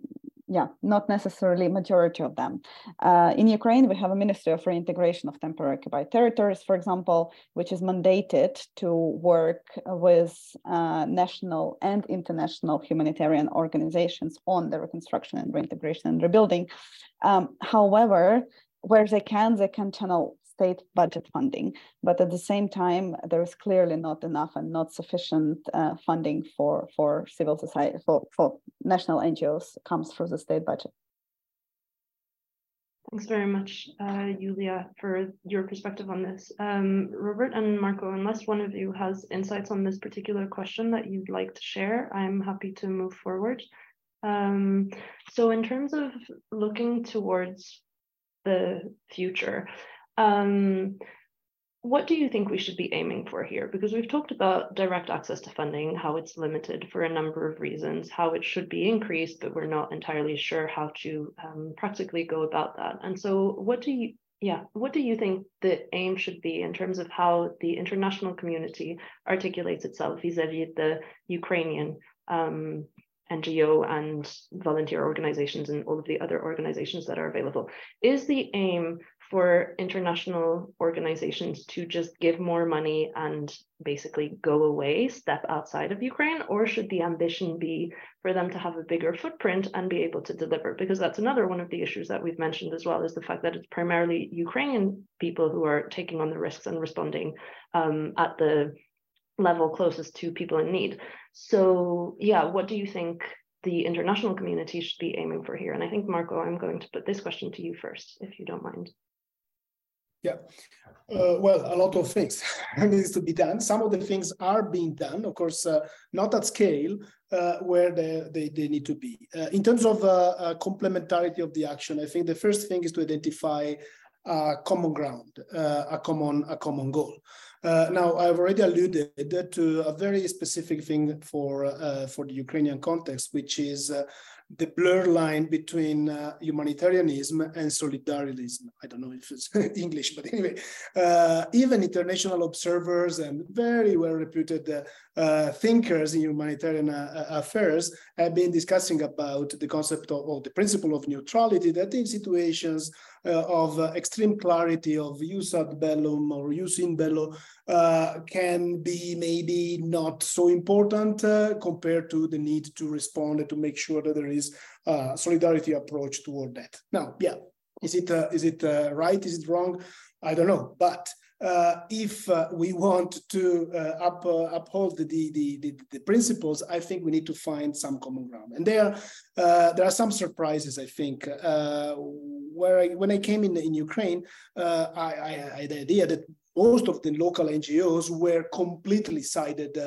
yeah, not necessarily majority of them. Uh, in Ukraine, we have a Ministry of Reintegration of Temporary Occupied Territories, for example, which is mandated to work with uh, national and international humanitarian organizations on the reconstruction and reintegration and rebuilding. Um, however, where they can, they can channel state budget funding, but at the same time, there is clearly not enough and not sufficient uh, funding for, for civil society, for, for national NGOs comes through the state budget. Thanks very much, uh, Julia, for your perspective on this. Um, Robert and Marco, unless one of you has insights on this particular question that you'd like to share, I'm happy to move forward. Um, so in terms of looking towards the future, um, what do you think we should be aiming for here? Because we've talked about direct access to funding, how it's limited for a number of reasons, how it should be increased, but we're not entirely sure how to um, practically go about that. And so, what do you, yeah, what do you think the aim should be in terms of how the international community articulates itself vis-a-vis the Ukrainian um, NGO and volunteer organizations and all of the other organizations that are available? Is the aim for international organizations to just give more money and basically go away, step outside of Ukraine? Or should the ambition be for them to have a bigger footprint and be able to deliver? Because that's another one of the issues that we've mentioned as well, is the fact that it's primarily Ukrainian people who are taking on the risks and responding um, at the level closest to people in need. So, yeah, what do you think the international community should be aiming for here? And I think, Marco, I'm going to put this question to you first, if you don't mind. Yeah, uh, well, a lot of things needs to be done. Some of the things are being done, of course, uh, not at scale uh, where they, they, they, need to be. Uh, in terms of uh, uh, complementarity of the action, I think the first thing is to identify a common ground, a common a common goal. now, I've already alluded to a very specific thing for for the Ukrainian context, which is the blur line between uh, humanitarianism and solidarism. I don't know if it's English, but anyway, uh, even international observers and very well reputed uh, uh, thinkers in humanitarian uh, uh, affairs have been discussing about the concept of, or the principle of neutrality that in situations of extreme clarity of jus ad bellum or jus in bello can be maybe not so important compared to the need to respond and to make sure that there is a solidarity approach toward that. Now, yeah, is it uh, is it uh, right? Is it wrong? I don't know. But uh, if uh, we want to uh, up, uh, uphold the, the, the, the, principles, I think we need to find some common ground. And there, uh, there are some surprises, I think. Uh, where I, when I came in, in Ukraine, I, I, I, had the idea that most of the local NGOs were completely sided,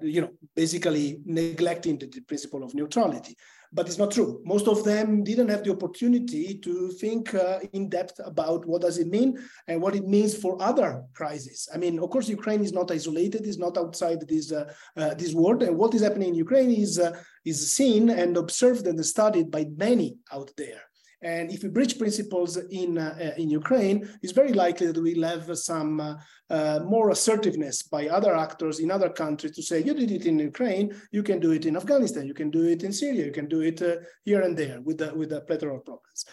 you know, basically neglecting the, the principle of neutrality but it's not true. Most of them didn't have the opportunity to think uh, in depth about what does it mean and what it means for other crises. I mean, of course, Ukraine is not isolated; it's not outside this uh, uh, this world, and what is happening in Ukraine is uh, is seen and observed and studied by many out there. And if we breach principles in, uh, in Ukraine, it's very likely that we'll have some uh, uh, more assertiveness by other actors in other countries to say, you did it in Ukraine, you can do it in Afghanistan, you can do it in Syria, you can do it uh, here and there with, the, with a plethora of problems.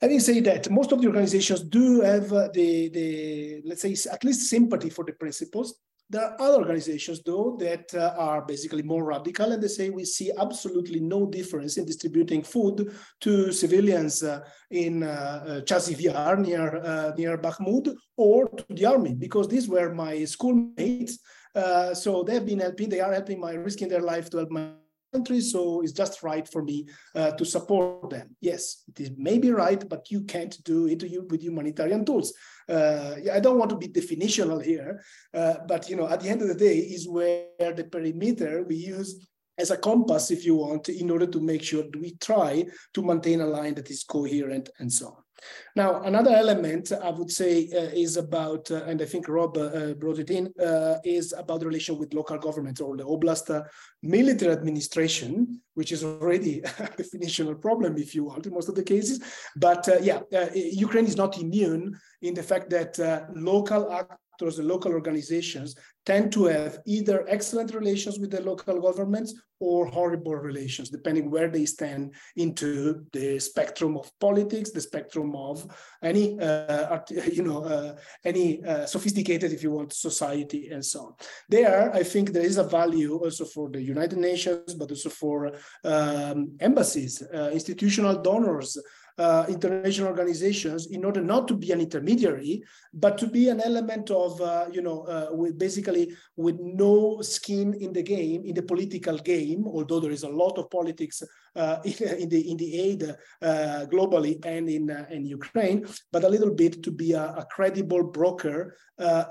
Having said that, most of the organizations do have uh, the, the, let's say, at least sympathy for the principles. There are other organizations, though, that uh, are basically more radical, and they say we see absolutely no difference in distributing food to civilians uh, in uh, uh near uh, near Bakhmut or to the army, because these were my schoolmates. Uh, so they've been helping; they are helping my risking their life to help my country, so it's just right for me uh, to support them. Yes, it may be right, but you can't do it with humanitarian tools. Uh, I don't want to be definitional here, uh, but you know, at the end of the day, is where the perimeter we use as a compass, if you want, in order to make sure we try to maintain a line that is coherent and so on. Now, another element I would say uh, is about, uh, and I think Rob uh, brought it in, uh, is about the relation with local governments or the Oblast uh, military administration, which is already a definitional problem, if you want, in most of the cases. But uh, yeah, Ukraine is not immune in the fact that local actors, the local organizations tend to have either excellent relations with the local governments or horrible relations, depending where they stand into the spectrum of politics, the spectrum of any, uh, you know, uh, any uh, sophisticated, if you want, society and so on. There, I think there is a value also for the United Nations, but also for um, embassies, uh, institutional donors, uh, international organizations in order not to be an intermediary, but to be an element of, uh, you know, uh, with basically with no skin in the game, in the political game, although there is a lot of politics in, in, the in the aid uh, globally and in uh, in Ukraine, but a little bit to be a, a credible broker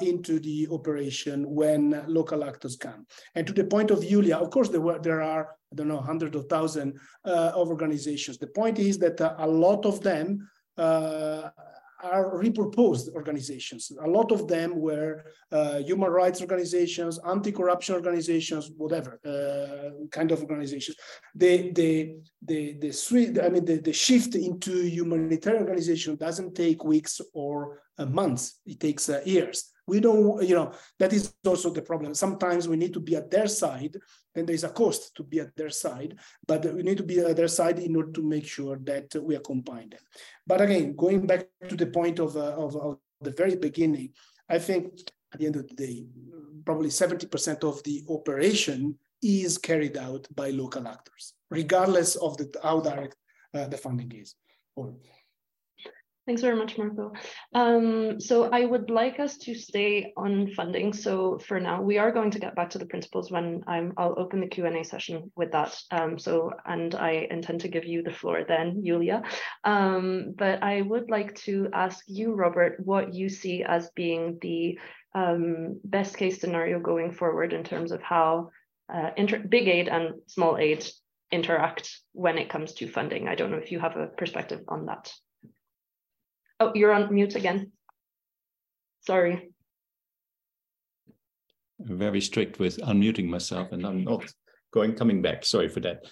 into the operation when local actors come. And to the point of Julia, of course, there were there are I don't know, hundreds of thousands uh, of organizations. The point is that uh, a lot of them uh, are repurposed organizations. A lot of them were uh, human rights organizations, anti-corruption organizations, whatever uh, kind of organizations. The the the the I mean the, the shift into humanitarian organization doesn't take weeks or uh, months. It takes years. We don't, you know, that is also the problem. Sometimes we need to be at their side, and there is a cost to be at their side, but we need to be at their side in order to make sure that we accompany them. But again, going back to the point of, uh, of, of the very beginning, I think at the end of the day, probably 70% of the operation is carried out by local actors, regardless of the, how direct uh, the funding is. Or, Thanks very much, Marco. Um, so I would like us to stay on funding. So for now, we are going to get back to the principles when I'm, I'll open the Q&A session with that. Um, so, and I intend to give you the floor then, Julia. Um, but I would like to ask you, Robert, what you see as being the um, best case scenario going forward in terms of how uh, big aid and small aid interact when it comes to funding. I don't know if you have a perspective on that. Oh, you're on mute again. Sorry. I'm very strict with unmuting myself and I'm not going coming back. Sorry for that.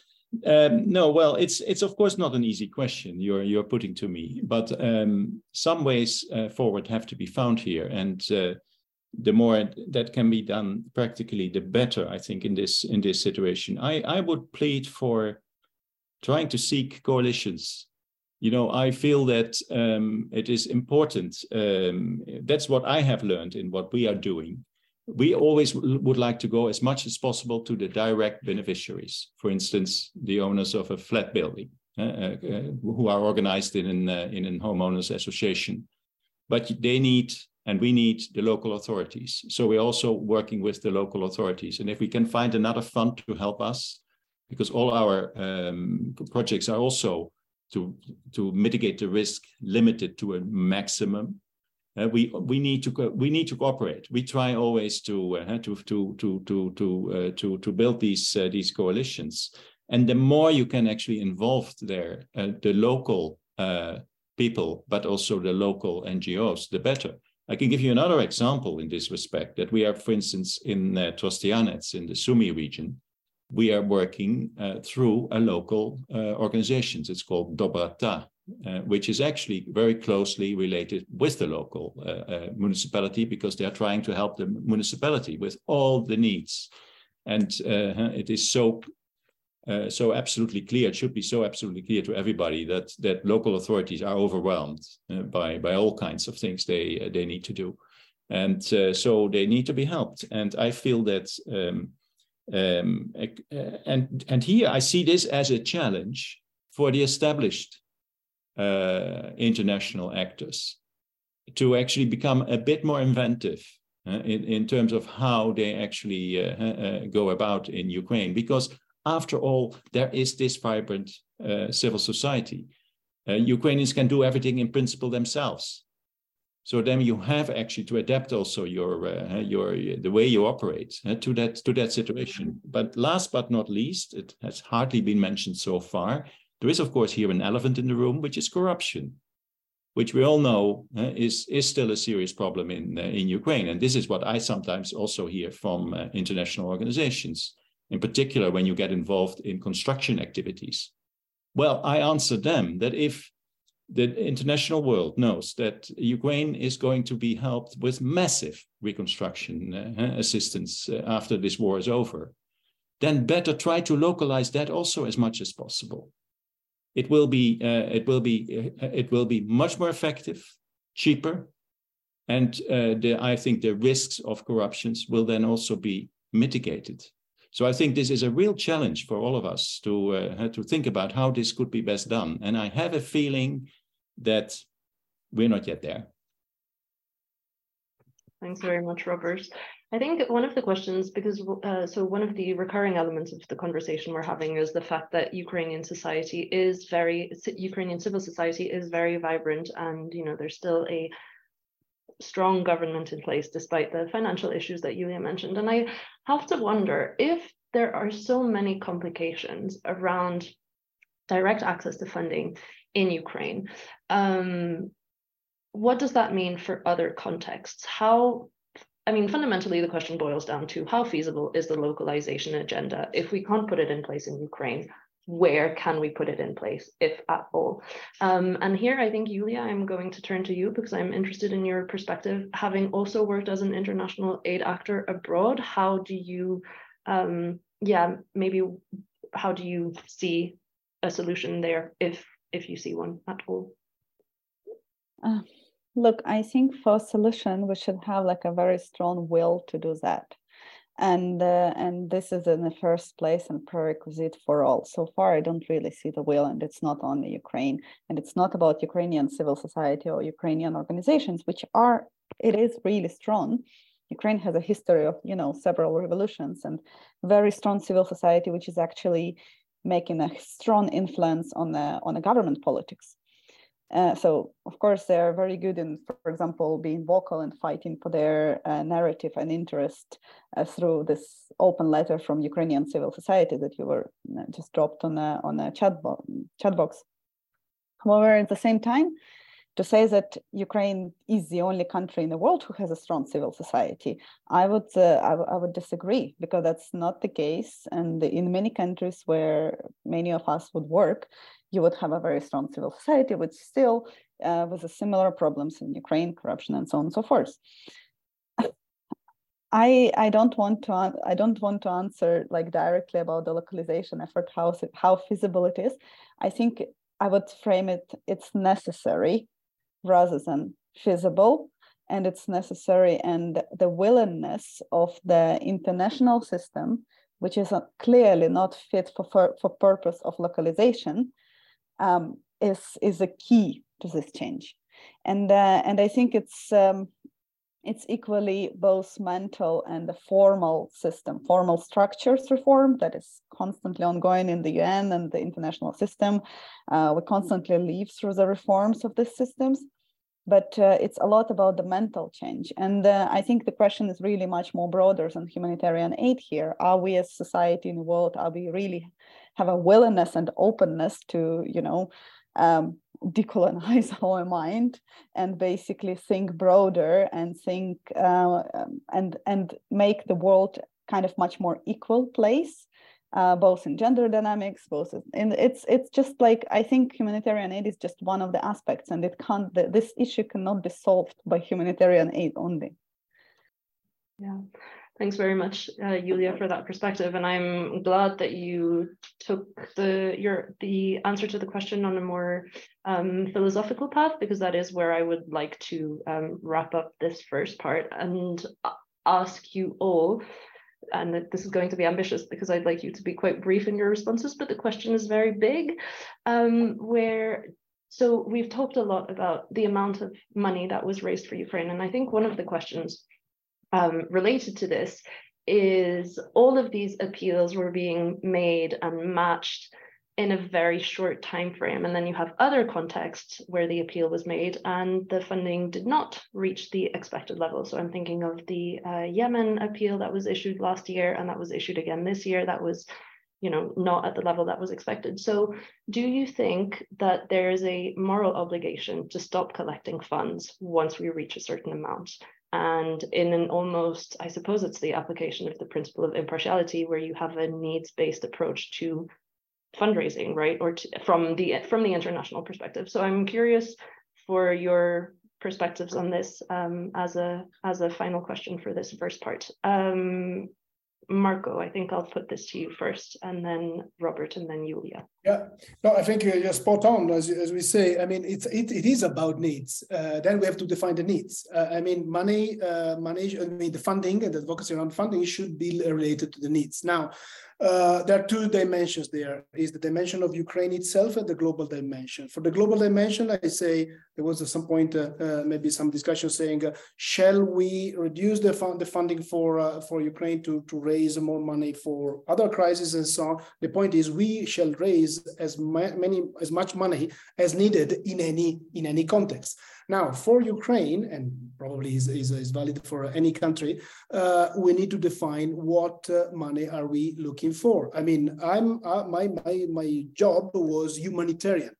Um, no, well, it's it's of course not an easy question you're you're putting to me, but um, some ways uh, forward have to be found here, and uh, the more that can be done practically, the better. I think in this in this situation, I I would plead for trying to seek coalitions you know, I feel that um, it is important. Um, that's what I have learned in what we are doing. We always would like to go as much as possible to the direct beneficiaries. For instance, the owners of a flat building, uh, uh, who are organized in an uh, in a homeowners association, but they need and we need the local authorities. So we're also working with the local authorities, and if we can find another fund to help us, because all our um, projects are also to, to mitigate the risk limited to a maximum. Uh, we we need to we need to cooperate. We try always to uh, to to to to to uh, to to build these uh, these coalitions, and the more you can actually involve there, uh, the local uh, people, but also the local NGOs, the better. I can give you another example in this respect. That we are, for instance, in uh, Trostianets in the Sumy region, we are working uh, through a local uh, organizations. It's called Dobrata, uh, which is actually very closely related with the local uh, uh, municipality because they are trying to help the municipality with all the needs. And uh, it is so so absolutely clear. It should be so absolutely clear to everybody that that local authorities are overwhelmed by by all kinds of things they they need to do, and so they need to be helped. And I feel that. Um, um, and, and here I see this as a challenge for the established uh, international actors to actually become a bit more inventive uh, in, in terms of how they actually uh, uh go about in Ukraine. Because after all, there is this vibrant uh, civil society. Uh, Ukrainians can do everything in principle themselves. So then you have actually to adapt also your uh, your the way you operate uh, to that to that situation. But last but not least, it has hardly been mentioned so far. There is of course here an elephant in the room, which is corruption. which we all know uh, is, is still a serious problem in, uh, in Ukraine. And this is what I sometimes also hear from uh, international organizations, in particular when you get involved in construction activities. Well, I answer them that if the international world knows that Ukraine is going to be helped with massive reconstruction uh, assistance uh, after this war is over, then better try to localize that also as much as possible it will be uh, it will be uh, it will be much more effective, cheaper, and uh, the, I think the risks of corruptions will then also be mitigated. So I think this is a real challenge for all of us to uh, to think about how this could be best done. And I have a feeling that we're not yet there. Thanks very much, Robert. I think one of the questions, because uh, so one of the recurring elements of the conversation we're having is the fact that Ukrainian society is very, Ukrainian civil society is very vibrant and, you know, there's still a strong government in place despite the financial issues that Yulia mentioned. And I have to wonder if there are so many complications around direct access to funding in Ukraine. Um, what does that mean for other contexts? How I mean, fundamentally, the question boils down to how feasible is the localization agenda? If we can't put it in place in Ukraine, where can we put it in place, if at all? Um, and here, I think, Yulia, I'm going to turn to you because I'm interested in your perspective. Having also worked as an international aid actor abroad, how do you, um, yeah, maybe how do you see a solution there, if if you see one at all? Uh, Look, I think for solution, we should have like a very strong will to do that. And uh, and this is in the first place and prerequisite for all. So far, I don't really see the will, and it's not only Ukraine, and it's not about Ukrainian civil society or Ukrainian organizations, which are it is really strong. Ukraine has a history of you know several revolutions and very strong civil society, which is actually making a strong influence on the on the government politics. Uh, so of course they are very good in, for example, being vocal and fighting for their uh, narrative and interest uh, through this open letter from Ukrainian civil society that you were uh, just dropped on a on a chat, bo- chat box. However, at the same time, to say that Ukraine is the only country in the world who has a strong civil society, I would uh, I, would disagree because that's not the case. And in many countries where many of us would work, you would have a very strong civil society, which still uh, with similar problems in Ukraine, corruption, and so on and so forth. I, I don't want to I don't want to answer like directly about the localization effort how how feasible it is. I think I would frame it it's necessary rather than feasible and it's necessary and the willingness of the international system which is clearly not fit for, for, for purpose of localization um, is is a key to this change, and uh, and I think it's um, it's equally both mental and the formal system, formal structures reform that is constantly ongoing in the UN and the international system. Uh, we constantly live through the reforms of these systems, but uh, it's a lot about the mental change. And uh, I think the question is really much more broader than humanitarian aid here. Are we as society in the world, are we really have a willingness and openness to, you know, um, decolonize our mind and basically think broader and think uh, um, and and make the world kind of much more equal place uh, both in gender dynamics both in it's it's just like i think humanitarian aid is just one of the aspects and it can't this issue cannot be solved by humanitarian aid only yeah Thanks very much, uh, Yulia, for that perspective, and I'm glad that you took the your the answer to the question on a more um, philosophical path because that is where I would like to um, wrap up this first part and ask you all. And this is going to be ambitious because I'd like you to be quite brief in your responses, but the question is very big. Um, where so we've talked a lot about the amount of money that was raised for Ukraine, and I think one of the questions um, related to this is all of these appeals were being made and matched in a very short time frame and then you have other contexts where the appeal was made and the funding did not reach the expected level so i'm thinking of the uh, yemen appeal that was issued last year and that was issued again this year that was you know, not at the level that was expected. So do you think that there is a moral obligation to stop collecting funds once we reach a certain amount? And in an almost, I suppose it's the application of the principle of impartiality, where you have a needs-based approach to fundraising, right? Or to, from the from the international perspective. So I'm curious for your perspectives on this um, as a as a final question for this first part. Um, Marco, I think I'll put this to you first, and then Robert, and then Julia. Yeah, no, I think you're spot on, as, as we say. I mean, it's it, it is about needs. Uh, then we have to define the needs. Uh, I mean, money, uh, money. I mean, the funding and the advocacy around funding should be related to the needs. Now, uh, there are two dimensions there is the dimension of Ukraine itself and the global dimension. For the global dimension, I say there was at some point uh, uh, maybe some discussion saying, uh, shall we reduce the, fund, the funding for for Ukraine to, to raise more money for other crises and so on? The point is we shall raise as many as much money as needed in any in any context. Now, for Ukraine, and probably is, is, is valid for any country, uh, we need to define what uh, money are we looking for. I mean, I'm uh, my my my job was humanitarian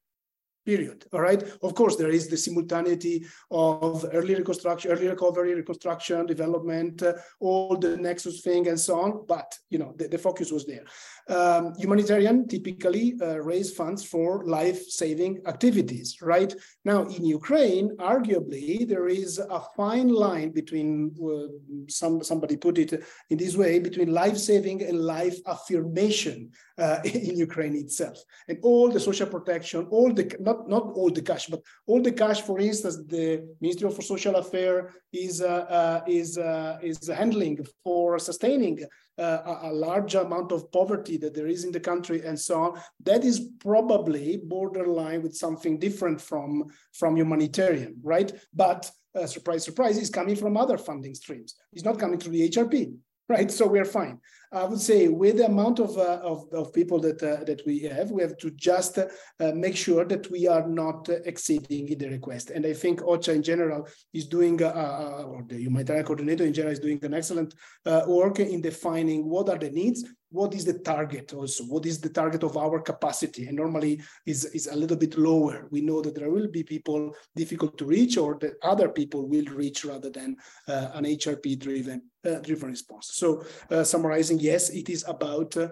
period. All right. Of course, there is the simultaneity of early reconstruction, early recovery, reconstruction, development, uh, all the nexus thing, and so on. But you know, the, the focus was there. Um, humanitarian typically uh, raise funds for life-saving activities. Right now, in Ukraine, arguably there is a fine line between uh, some somebody put it in this way between life-saving and life affirmation uh, in Ukraine itself, and all the social protection, all the not not all the cash, but all the cash. For instance, the Ministry of Social Affairs is uh, uh, is uh, is handling for sustaining uh, a, a, large amount of poverty that there is in the country and so on. That is probably borderline with something different from from humanitarian, right? But surprise, surprise, is coming from other funding streams. It's not coming through the HRP right? So we're fine. I would say with the amount of, uh, of, of, people that, uh, that we have, we have to just uh, make sure that we are not exceeding the request. And I think OCHA in general is doing, uh, uh, or the humanitarian coordinator in general is doing an excellent uh, work in defining what are the needs what is the target also what is the target of our capacity. And normally is is a little bit lower. We know that there will be people difficult to reach or that other people will reach rather than uh, an hrp driven uh, driven response. So uh, summarizing yes it is about uh,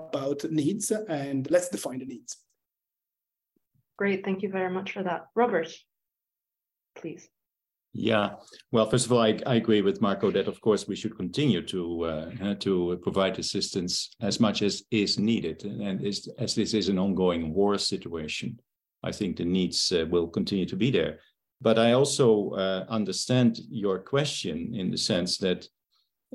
about needs and let's define the needs. Great thank you very much for that. Robert please. Yeah, well, first of all, I, I, agree with Marco that of course we should continue to uh, to provide assistance as much as is needed, and is, as this is an ongoing war situation, I think the needs uh, will continue to be there. But I also uh, understand your question in the sense that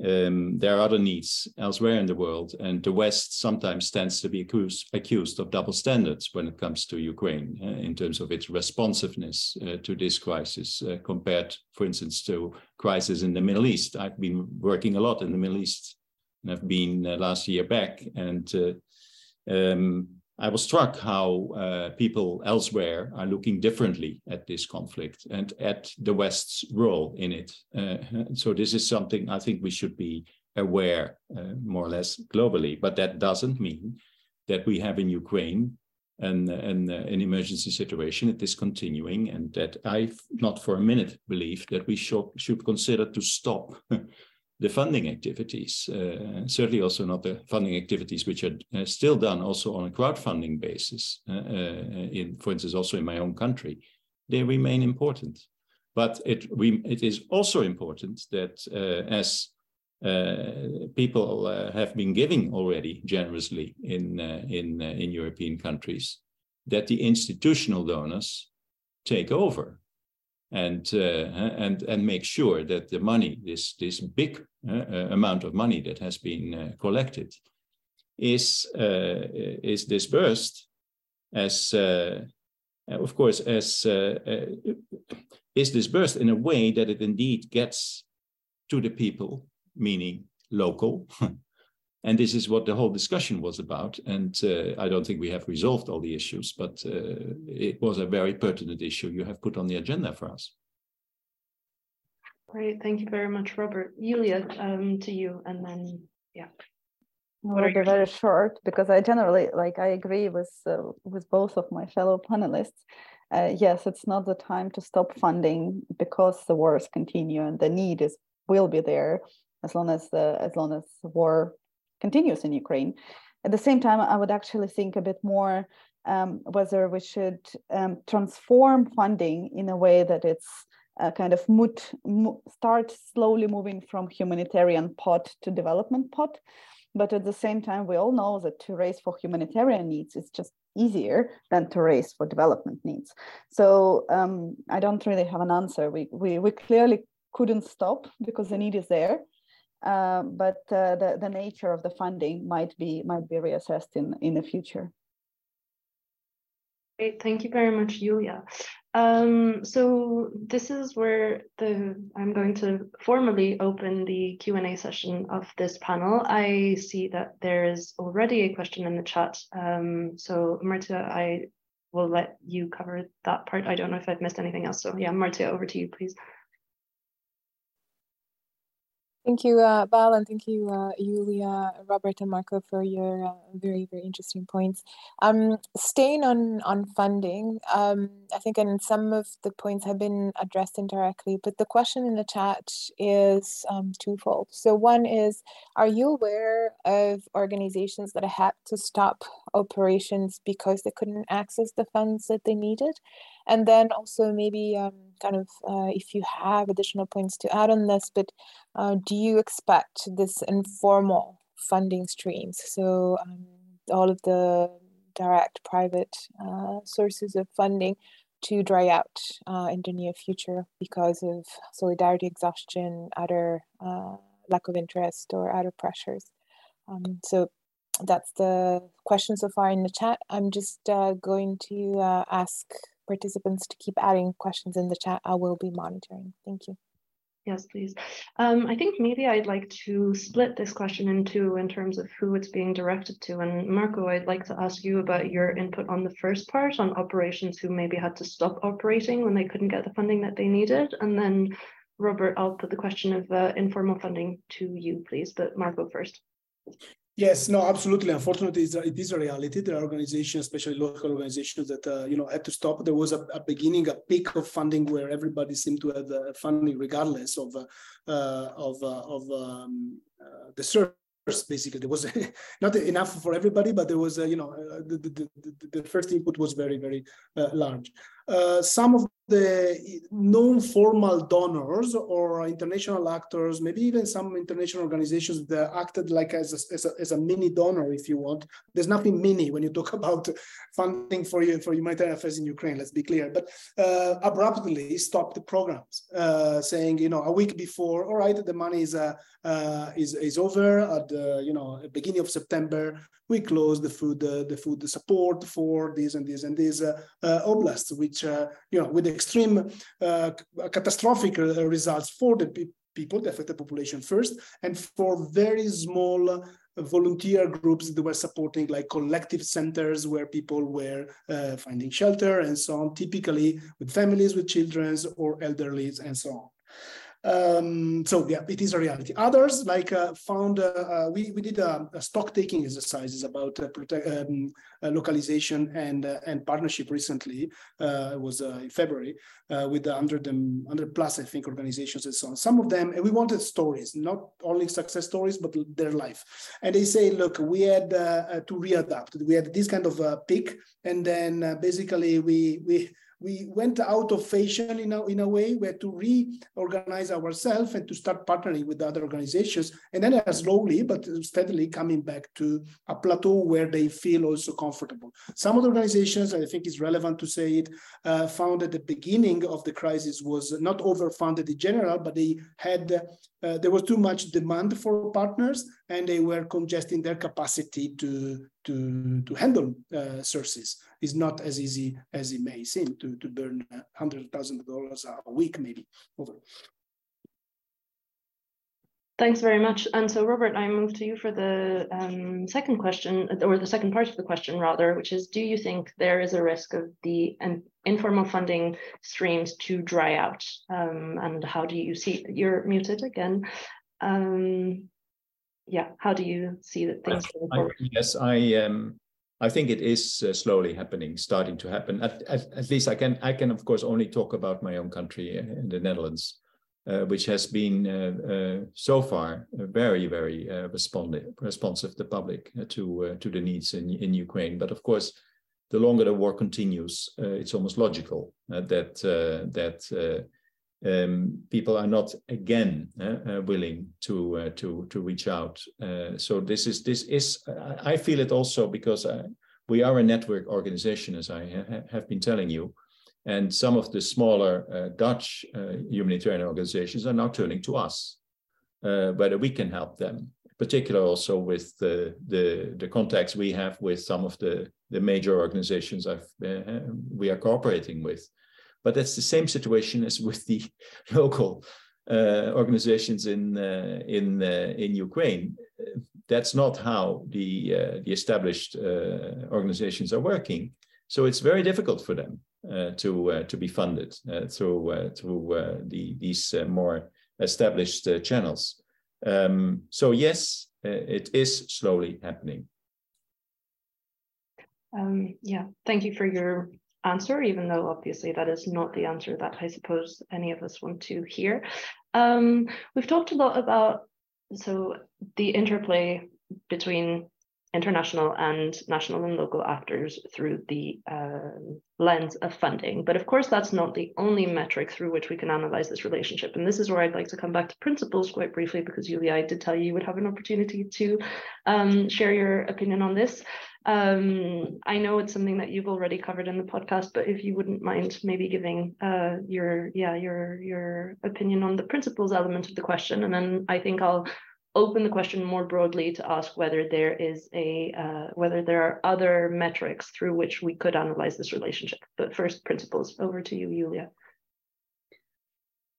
um, there are other needs elsewhere in the world, and the West sometimes tends to be accused, accused of double standards when it comes to Ukraine uh, in terms of its responsiveness uh, to this crisis, uh, compared, for instance, to crisis in the Middle East. I've been working a lot in the Middle East, and I've been uh, last year back, and uh, um, I was struck how uh, people elsewhere are looking differently at this conflict and at the West's role in it. Uh, so this is something I think we should be aware uh, more or less globally. But that doesn't mean that we have in Ukraine an, an, an emergency situation. It is continuing, and that I not for a minute believe that we should, should consider to stop the funding activities, uh, certainly also not the funding activities which are uh, still done also on a crowdfunding basis, uh, uh, in, for instance, also in my own country, they remain important. But it, it is also important that uh, as uh, people have been giving already generously in, in, in European countries, that the institutional donors take over and uh, and and make sure that the money, this this big uh, uh amount of money that has been collected, is is dispersed as of course as is dispersed in a way that it indeed gets to the people, meaning local, And this is what the whole discussion was about. And uh, I don't think we have resolved all the issues, but uh, it was a very pertinent issue you have put on the agenda for us. Great. Thank you very much, Robert. Julia, um, to you, and then, yeah. I What will be very short because I generally like I agree with uh, with both of my fellow panelists. Uh, yes, it's not the time to stop funding because the wars continue and the need is will be there as long as the as long as the war continues in Ukraine. At the same time, I would actually think a bit more um, whether we should um, transform funding in a way that it's uh, kind of moot, start slowly moving from humanitarian pot to development pot. But at the same time, we all know that to raise for humanitarian needs is just easier than to raise for development needs. So um, I don't really have an answer. We, we, we clearly couldn't stop because the need is there. Uh, but uh, the, the nature of the funding might be might be reassessed in, in the future. Great, thank you very much, Julia. Um, so this is where the I'm going to formally open the Q&A session of this panel. I see that there is already a question in the chat. Um, so Marta, I will let you cover that part. I don't know if I've missed anything else. So yeah, Marta, over to you, please. Thank you, uh, Val, and thank you, uh, Julia, Robert, and Marco for your uh, very, very interesting points. Um, staying on on funding, um, I think, and some of the points have been addressed indirectly, but the question in the chat is um, twofold. So one is, are you aware of organizations that had to stop operations because they couldn't access the funds that they needed? And then also maybe um, kind of uh, if you have additional points to add on this, but uh, do you expect this informal funding streams? So um, all of the direct private uh, sources of funding to dry out uh, in the near future because of solidarity exhaustion, other uh, lack of interest or other pressures. Um, so that's the question so far in the chat. I'm just uh, going to uh, ask participants to keep adding questions in the chat. I will be monitoring. Thank you. Yes, please. Um, I think maybe I'd like to split this question in two in terms of who it's being directed to. And Marco, I'd like to ask you about your input on the first part on operations who maybe had to stop operating when they couldn't get the funding that they needed. And then Robert, I'll put the question of uh, informal funding to you, please. But Marco first. Yes, no, absolutely. Unfortunately, it is a reality. There are organizations, especially local organizations, that uh, you know had to stop. There was a, a, beginning, a peak of funding where everybody seemed to have uh, funding, regardless of uh, uh of uh, of um, uh, the service basically there was not enough for everybody but there was you know the, the, the, the, first input was very very large some of the non-formal donors or international actors, maybe even some international organizations that acted like as a, as a, as a mini donor, if you want. There's nothing mini when you talk about funding for for humanitarian affairs in Ukraine. Let's be clear. But uh, abruptly stopped the programs, uh, saying you know a week before, all right, the money is uh, uh is is over at the you know beginning of September. We close the food the food support for these and these and these uh, uh, oblasts, which you know with extreme uh, catastrophic uh, results for the pe people, the affected population first, and for very small uh, volunteer groups that were supporting like collective centers where people were uh, finding shelter and so on, typically with families with children or elderly and so on. Um, so yeah, it is a reality. Others like uh, found uh, uh, we we did a, a, stock taking exercises about uh, um, uh, localization and uh, and partnership recently. it was in February with the hundred and hundred plus I think organizations and so on. Some of them and we wanted stories, not only success stories but their life. And they say, look, we had to readapt. We had this kind of peak, and then basically we we we went out of fashion in a, in a way. We had to reorganize ourselves and to start partnering with other organizations. And then slowly but steadily coming back to a plateau where they feel also comfortable. Some of the organizations, I think it's relevant to say it, uh, found at the beginning of the crisis was not overfunded in general, but they had, uh, there was too much demand for partners and they were congesting their capacity to, to, to handle uh, sources is not as easy as it may seem to, to burn $100,000 a week, maybe over. Thanks very much. And so, Robert, I move to you for the um, second question, or the second part of the question, rather, which is Do you think there is a risk of the um, informal funding streams to dry out? Um, and how do you see? You're muted again. Um, yeah, how do you see that things going forward? I, yes, I um, I think it is uh, slowly happening, starting to happen. At, at, at, least I can I can of course only talk about my own country uh, in the Netherlands, Uh, which has been uh, uh so far very very uh, responsive responsive the public uh, to uh, to the needs in in Ukraine. But of course, the longer the war continues, it's almost logical that that. Um, people are not again willing to to to reach out. so this is this is I feel it also because we are a network organization, as I ha have been telling you. And some of the smaller uh, Dutch uh, humanitarian organizations are now turning to us, uh, whether we can help them, particularly also with the, the, the, contacts we have with some of the, the major organizations uh, we are cooperating with. But that's the same situation as with the local uh, organizations in, uh, in, in Ukraine that's not how the, uh, the established uh, organizations are working. So it's very difficult for them uh, to, uh, to be funded uh, through, through the, these more established channels. Um, so yes, it is slowly happening. Um, yeah, thank you for your answer, even though obviously that is not the answer that I suppose any of us want to hear. Um, we've talked a lot about so the interplay between international and national and local actors through the uh, lens of funding. But of course, that's not the only metric through which we can analyze this relationship. And this is where I'd like to come back to principles quite briefly, because Julia, I did tell you you would have an opportunity to um, share your opinion on this. Um, I know it's something that you've already covered in the podcast, but if you wouldn't mind maybe giving uh, your yeah your your opinion on the principles element of the question, and then I think I'll open the question more broadly to ask whether there is a uh, whether there are other metrics through which we could analyze this relationship. But first, principles. Over to you, Julia.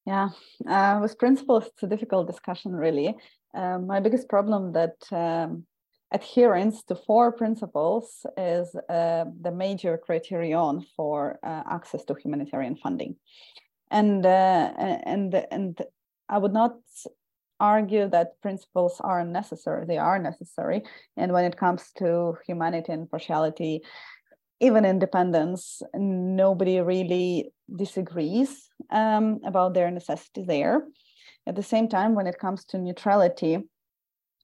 Yeah, uh, with principles, it's a difficult discussion, really. Um, my biggest problem that um, adherence to four principles is uh, the major criterion for uh, access to humanitarian funding, and uh, and and I would not argue that principles are necessary. They are necessary. And when it comes to humanity and partiality, even independence, nobody really disagrees um, about their necessity there. At the same time, when it comes to neutrality,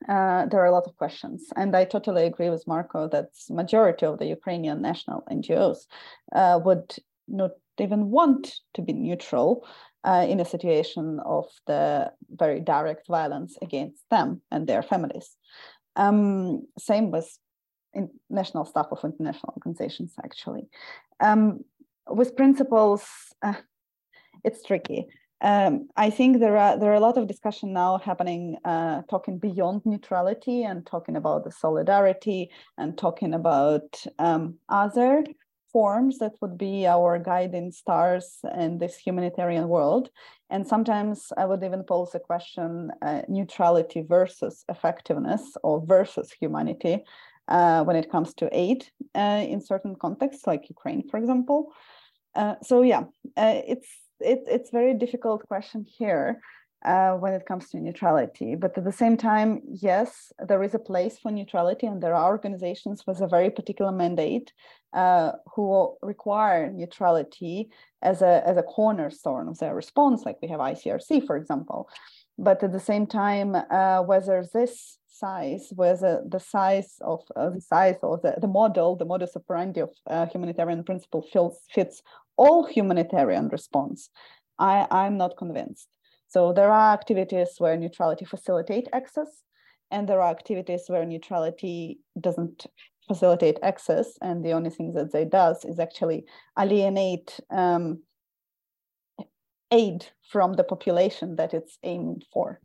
uh, there are a lot of questions. And I totally agree with Marco that majority of the Ukrainian national NGOs uh, would not even want to be neutral uh, in a situation of the very direct violence against them and their families. Um, same with national staff of international organizations, actually. Um, with principles, uh, it's tricky. Um, I think there are there are a lot of discussion now happening, uh, talking beyond neutrality and talking about the solidarity and talking about um, other forms that would be our guiding stars in this humanitarian world. And sometimes I would even pose a question uh, neutrality versus effectiveness or versus humanity uh, when it comes to aid uh, in certain contexts, like Ukraine, for example. Uh, so, yeah, uh, it's it, it's very difficult question here uh, when it comes to neutrality. But at the same time, yes, there is a place for neutrality, and there are organizations with a very particular mandate uh, who require neutrality as a, as a cornerstone of their response, like we have ICRC, for example. But at the same time, uh, whether this size, whether the size of uh, the size or the, the model, the modus operandi of uh, humanitarian principle fits, fits all humanitarian response, I, I'm not convinced. So there are activities where neutrality facilitate access, and there are activities where neutrality doesn't facilitate access, and the only thing that they does is actually alienate um, aid from the population that it's aimed for.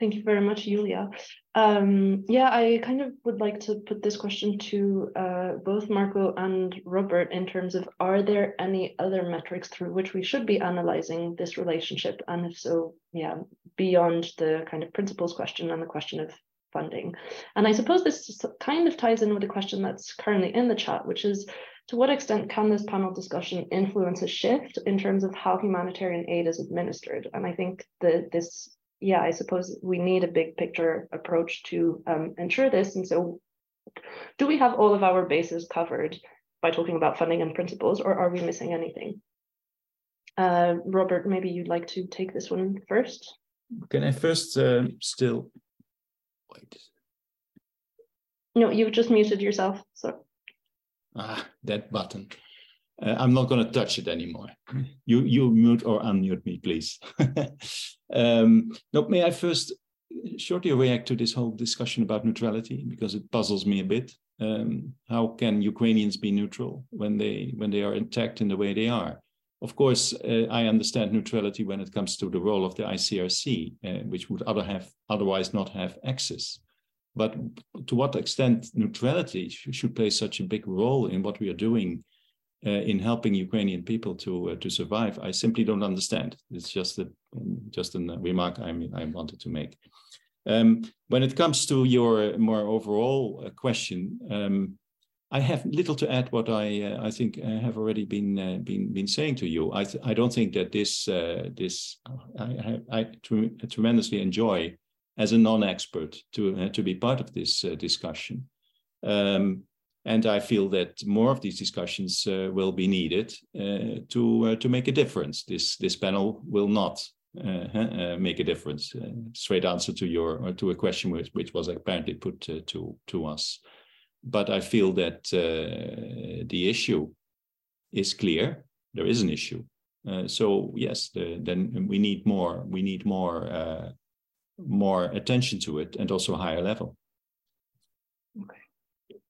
Thank you very much, Julia. Um, yeah, I kind of would like to put this question to uh, both Marco and Robert in terms of are there any other metrics through which we should be analyzing this relationship? And if so, yeah, beyond the kind of principles question and the question of funding. And I suppose this kind of ties in with the question that's currently in the chat, which is to what extent can this panel discussion influence a shift in terms of how humanitarian aid is administered? And I think that this, yeah, I suppose we need a big picture approach to um, ensure this. And so, do we have all of our bases covered by talking about funding and principles, or are we missing anything? Uh, Robert, maybe you'd like to take this one first. Can I first uh, still wait? No, you've just muted yourself. So ah, that button. Uh, I'm not going to touch it anymore. You you mute or unmute me, please. um, no, may I first shortly react to this whole discussion about neutrality because it puzzles me a bit. Um, how can Ukrainians be neutral when they when they are attacked in the way they are? Of course, uh, I understand neutrality when it comes to the role of the ICRC, uh, which would other have otherwise not have access. But to what extent neutrality should play such a big role in what we are doing uh, in helping Ukrainian people to uh, to survive, I simply don't understand. It's just a just a remark I I wanted to make. Um, when it comes to your more overall uh, question, um, I have little to add. What I uh, I think I have already been uh, been been saying to you. I I don't think that this uh, this I I, I tremendously enjoy as a non-expert to uh, to be part of this uh, discussion. Um, and I feel that more of these discussions uh, will be needed uh, to uh, to make a difference. This this panel will not uh, make a difference. straight answer to your to a question which, which was apparently put to to us, but I feel that the issue is clear. There is an issue. so yes, the, then we need more. We need more more attention to it and also higher level.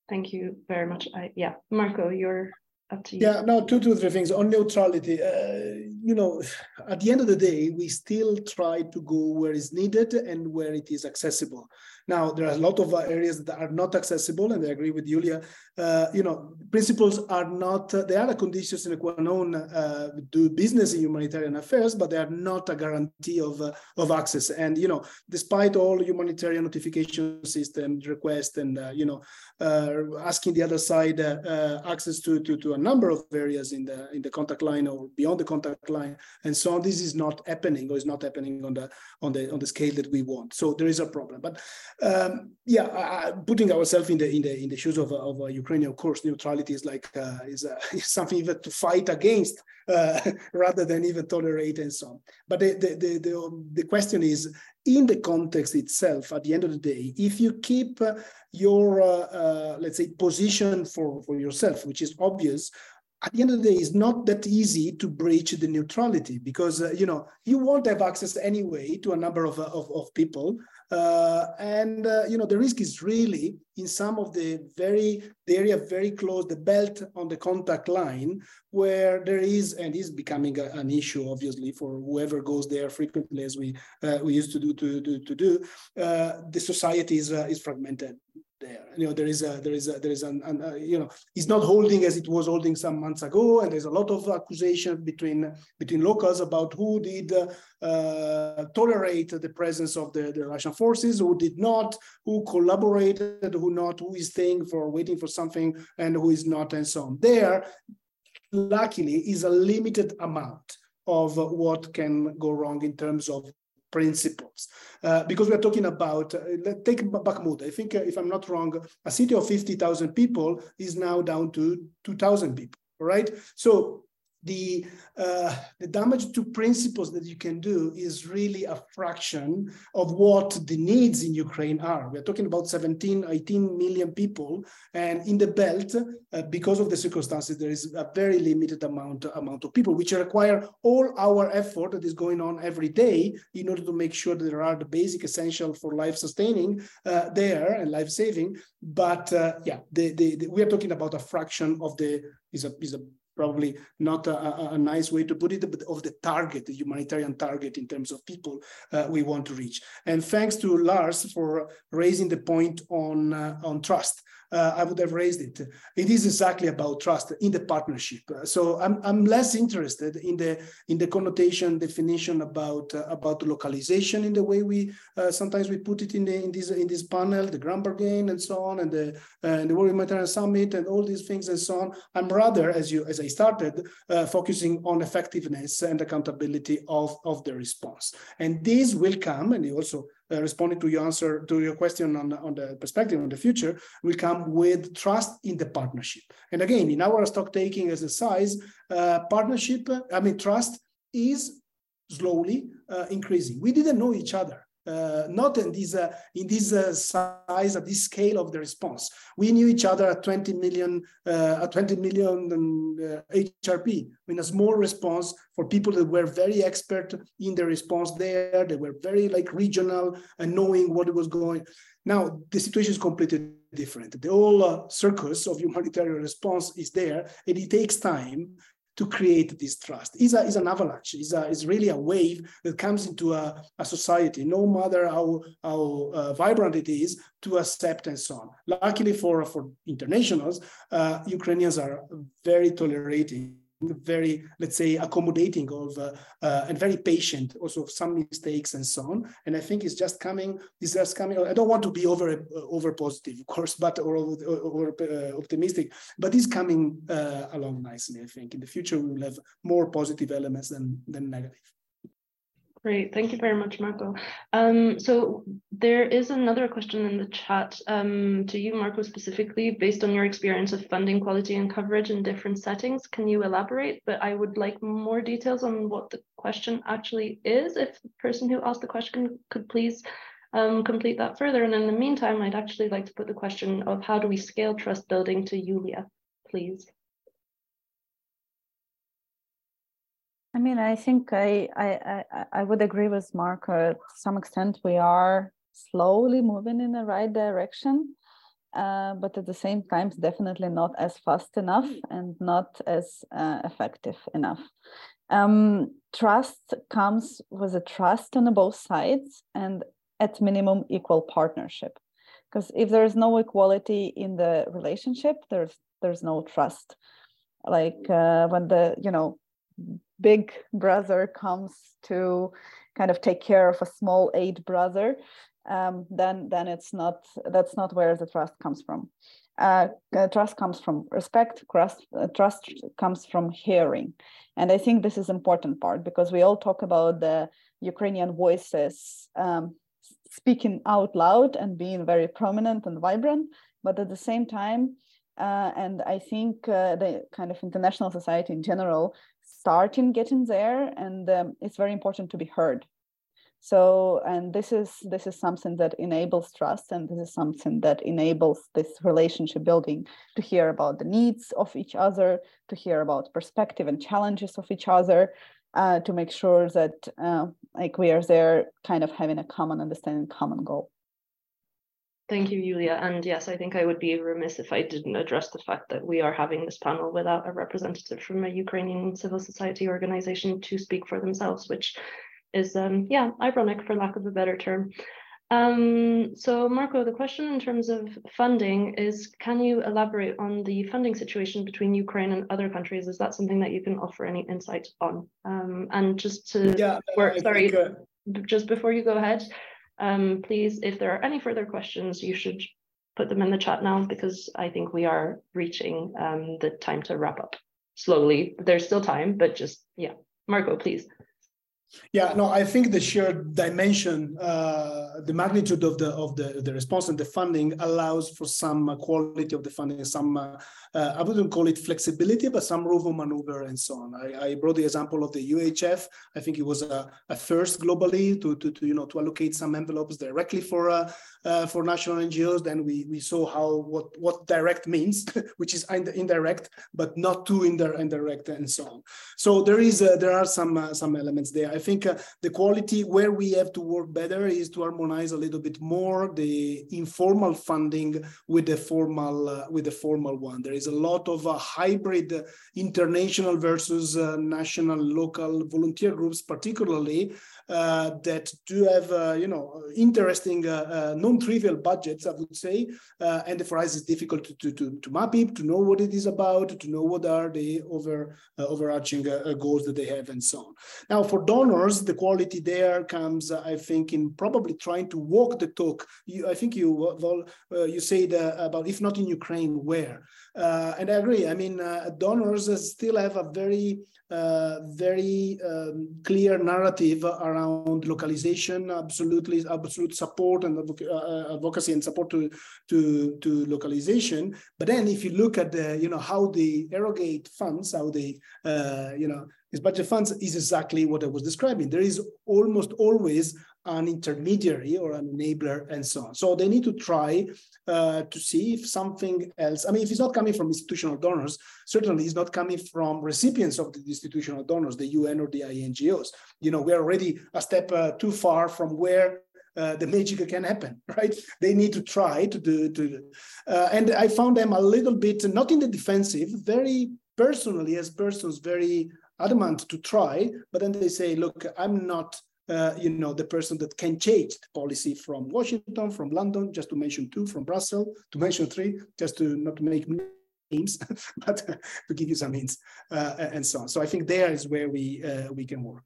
Thank you very much. I, yeah, Marco, you're up to you. Yeah, no, two, two, three things on neutrality. Uh, you know, at the end of the day, we still try to go where is needed and where it is accessible. Now, there are a lot of areas that are not accessible, and I agree with Julia. Uh, you know, principles are not, uh, they are a condition sine qua non uh, do business in humanitarian affairs, but they are not a guarantee of, uh, of access. And, you know, despite all humanitarian notification system requests and, uh, you know, uh, asking the other side access to, to, to a number of areas in the, in the contact line or beyond the contact and so this is not happening or is not happening on the, on the, on the scale that we want. So there is a problem. But um, yeah, putting ourselves in the in the in the shoes of, of a Ukrainian, of course, neutrality is like uh, is, is something even to fight against uh, rather than even tolerate and so on. But the the, the the the question is in the context itself. At the end of the day, if you keep uh, your uh, uh, let's say position for for yourself, which is obvious, at the end of the day, it's not that easy to breach the neutrality because uh, you know you won't have access anyway to a number of, of, of people, uh, and uh, you know the risk is really in some of the very the area very close the belt on the contact line where there is and is becoming a, an issue obviously for whoever goes there frequently as we uh, we used to do to to, to do. Uh, the society is uh, is fragmented there. You know, there is a there is a there is an, an uh, you know, it's not holding as it was holding some months ago, and there's a lot of accusation between between locals about who did uh, tolerate the presence of the, the Russian forces, who did not, who collaborated, who not, who is staying for waiting for something, and who is not, and so on. There, luckily, is a limited amount of what can go wrong in terms of principles. Uh, because we're talking about, uh, let's take Bakhmut. I think, uh, if I'm not wrong, a city of 50,000 people is now down to 2,000 people, right? So the uh, the damage to principles that you can do is really a fraction of what the needs in Ukraine are. We're talking about 17, 18 million people, and in the belt, uh, because of the circumstances, there is a very limited amount amount of people, which require all our effort that is going on every day in order to make sure that there are the basic essential for life sustaining uh, there and life saving. But uh, yeah, the, the, the, we are talking about a fraction of the is a is a probably not a, a, nice way to put it, but of the target, the humanitarian target in terms of people uh, we want to reach. And thanks to Lars for raising the point on, uh, on trust uh, I would have raised it. It is exactly about trust in the partnership. Uh, so I'm, I'm less interested in the in the connotation definition about uh, about localization in the way we uh, sometimes we put it in the in this in this panel, the Grand Bargain and so on, and the uh, and the World Humanitarian Summit and all these things and so on. I'm rather, as you as I started, uh, focusing on effectiveness and accountability of of the response. And this will come, and you also uh, responding to your answer to your question on, on the perspective on the future will come with trust in the partnership. And again, in our stock taking size, uh, partnership, I mean, trust is slowly uh, increasing. We didn't know each other not in this uh, in this uh, size at this scale of the response. We knew each other at 20 million uh, at 20 million HRP. Uh, I mean, a small response for people that were very expert in the response there. They were very like regional and knowing what was going. Now the situation is completely different. The whole uh, circus of humanitarian response is there, and it takes time to create this trust. It's, a, it's an avalanche. It's, a, it's really a wave that comes into a, a society, no matter how, how uh, vibrant it is, to accept and so on. Luckily for, for internationals, uh, Ukrainians are very tolerating very, let's say, accommodating of uh, uh, and very patient, also some mistakes and so on. And I think it's just coming, this is coming. I don't want to be over uh, over positive, of course, but or, or, or uh, optimistic, but it's coming uh, along nicely. I think in the future we will have more positive elements than than negative. Great, thank you very much, Marco. Um, so there is another question in the chat um, to you, Marco, specifically, based on your experience of funding quality and coverage in different settings. Can you elaborate? But I would like more details on what the question actually is. If the person who asked the question could please um, complete that further. And in the meantime, I'd actually like to put the question of how do we scale trust building to Julia, please. Mean, I think I, I, I, I would agree with Mark uh, to some extent. We are slowly moving in the right direction, uh, but at the same time, definitely not as fast enough and not as uh, effective enough. Um, trust comes with a trust on both sides and at minimum equal partnership. Because if there is no equality in the relationship, there's there's no trust. Like uh, when the you know big brother comes to kind of take care of a small aid brother, um, then then it's not that's not where the trust comes from. Uh, trust comes from respect. Trust uh, trust comes from hearing, and I think this is important part because we all talk about the Ukrainian voices um, speaking out loud and being very prominent and vibrant, but at the same time. Uh, and I think uh, the kind of international society in general starting getting there and um, it's very important to be heard. So and this is this is something that enables trust and this is something that enables this relationship building to hear about the needs of each other to hear about perspective and challenges of each other uh, to make sure that uh, like we are there kind of having a common understanding common goal Thank you, Julia. And yes, I think I would be remiss if I didn't address the fact that we are having this panel without a representative from a Ukrainian civil society organization to speak for themselves, which is, um, yeah, ironic for lack of a better term. Um, so Marco, the question in terms of funding is, can you elaborate on the funding situation between Ukraine and other countries? Is that something that you can offer any insight on? Um, and just to yeah, work, sorry, think, uh... just before you go ahead, um, please, if there are any further questions, you should put them in the chat now because I think we are reaching um, the time to wrap up slowly. There's still time, but just, yeah. Marco, please. Yeah, no, I think the sheer dimension, uh, the magnitude of the of the the response and the funding allows for some uh, quality of the funding, some uh, uh, I wouldn't call it flexibility, but some room for maneuver and so on. I, I brought the example of the UHF. I think it was a, a first globally to, to, to, you know to allocate some envelopes directly for uh, uh, for national NGOs. Then we we saw how what what direct means, which is indirect, but not too indirect and so on. So there is there are some some elements there. I think uh, the quality where we have to work better is to harmonize a little bit more the informal funding with the formal uh, with the formal one. There is a lot of uh, hybrid uh, international versus uh, national local volunteer groups, particularly uh, that do have, uh, you know, interesting, uh, non-trivial budgets, I would say. Uh, and for us, it's difficult to, to, to, to, map it, to know what it is about, to know what are the over, uh, overarching uh, goals that they have and so on. Now, for donors, the quality there comes, I think, in probably trying to walk the talk. You, I think you, well, you said about, if not in Ukraine, where? And I agree. I mean, donors still have a very uh, very um, clear narrative around localization, absolutely absolute support and uh, advocacy and support to, to, to localization. But then if you look at the, you know, how they erogate funds, how they, uh, you know, these budget funds is exactly what I was describing. There is almost always an intermediary or an enabler and so on. So they need to try uh, to see if something else, I mean, if it's not coming from institutional donors, certainly it's not coming from recipients of the institutional donors, the UN or the INGOs. You know, we're already a step uh, too far from where uh, the magic can happen, right? They need to try to do, to, uh, and I found them a little bit, not in the defensive, very personally as persons, very adamant to try, but then they say, look, I'm not uh, you know, the person that can change the policy from Washington, from London, just to mention two, from Brussels, to mention three, just to not make names, but to give you some hints uh, and so on. So I think there is where we uh, we can work.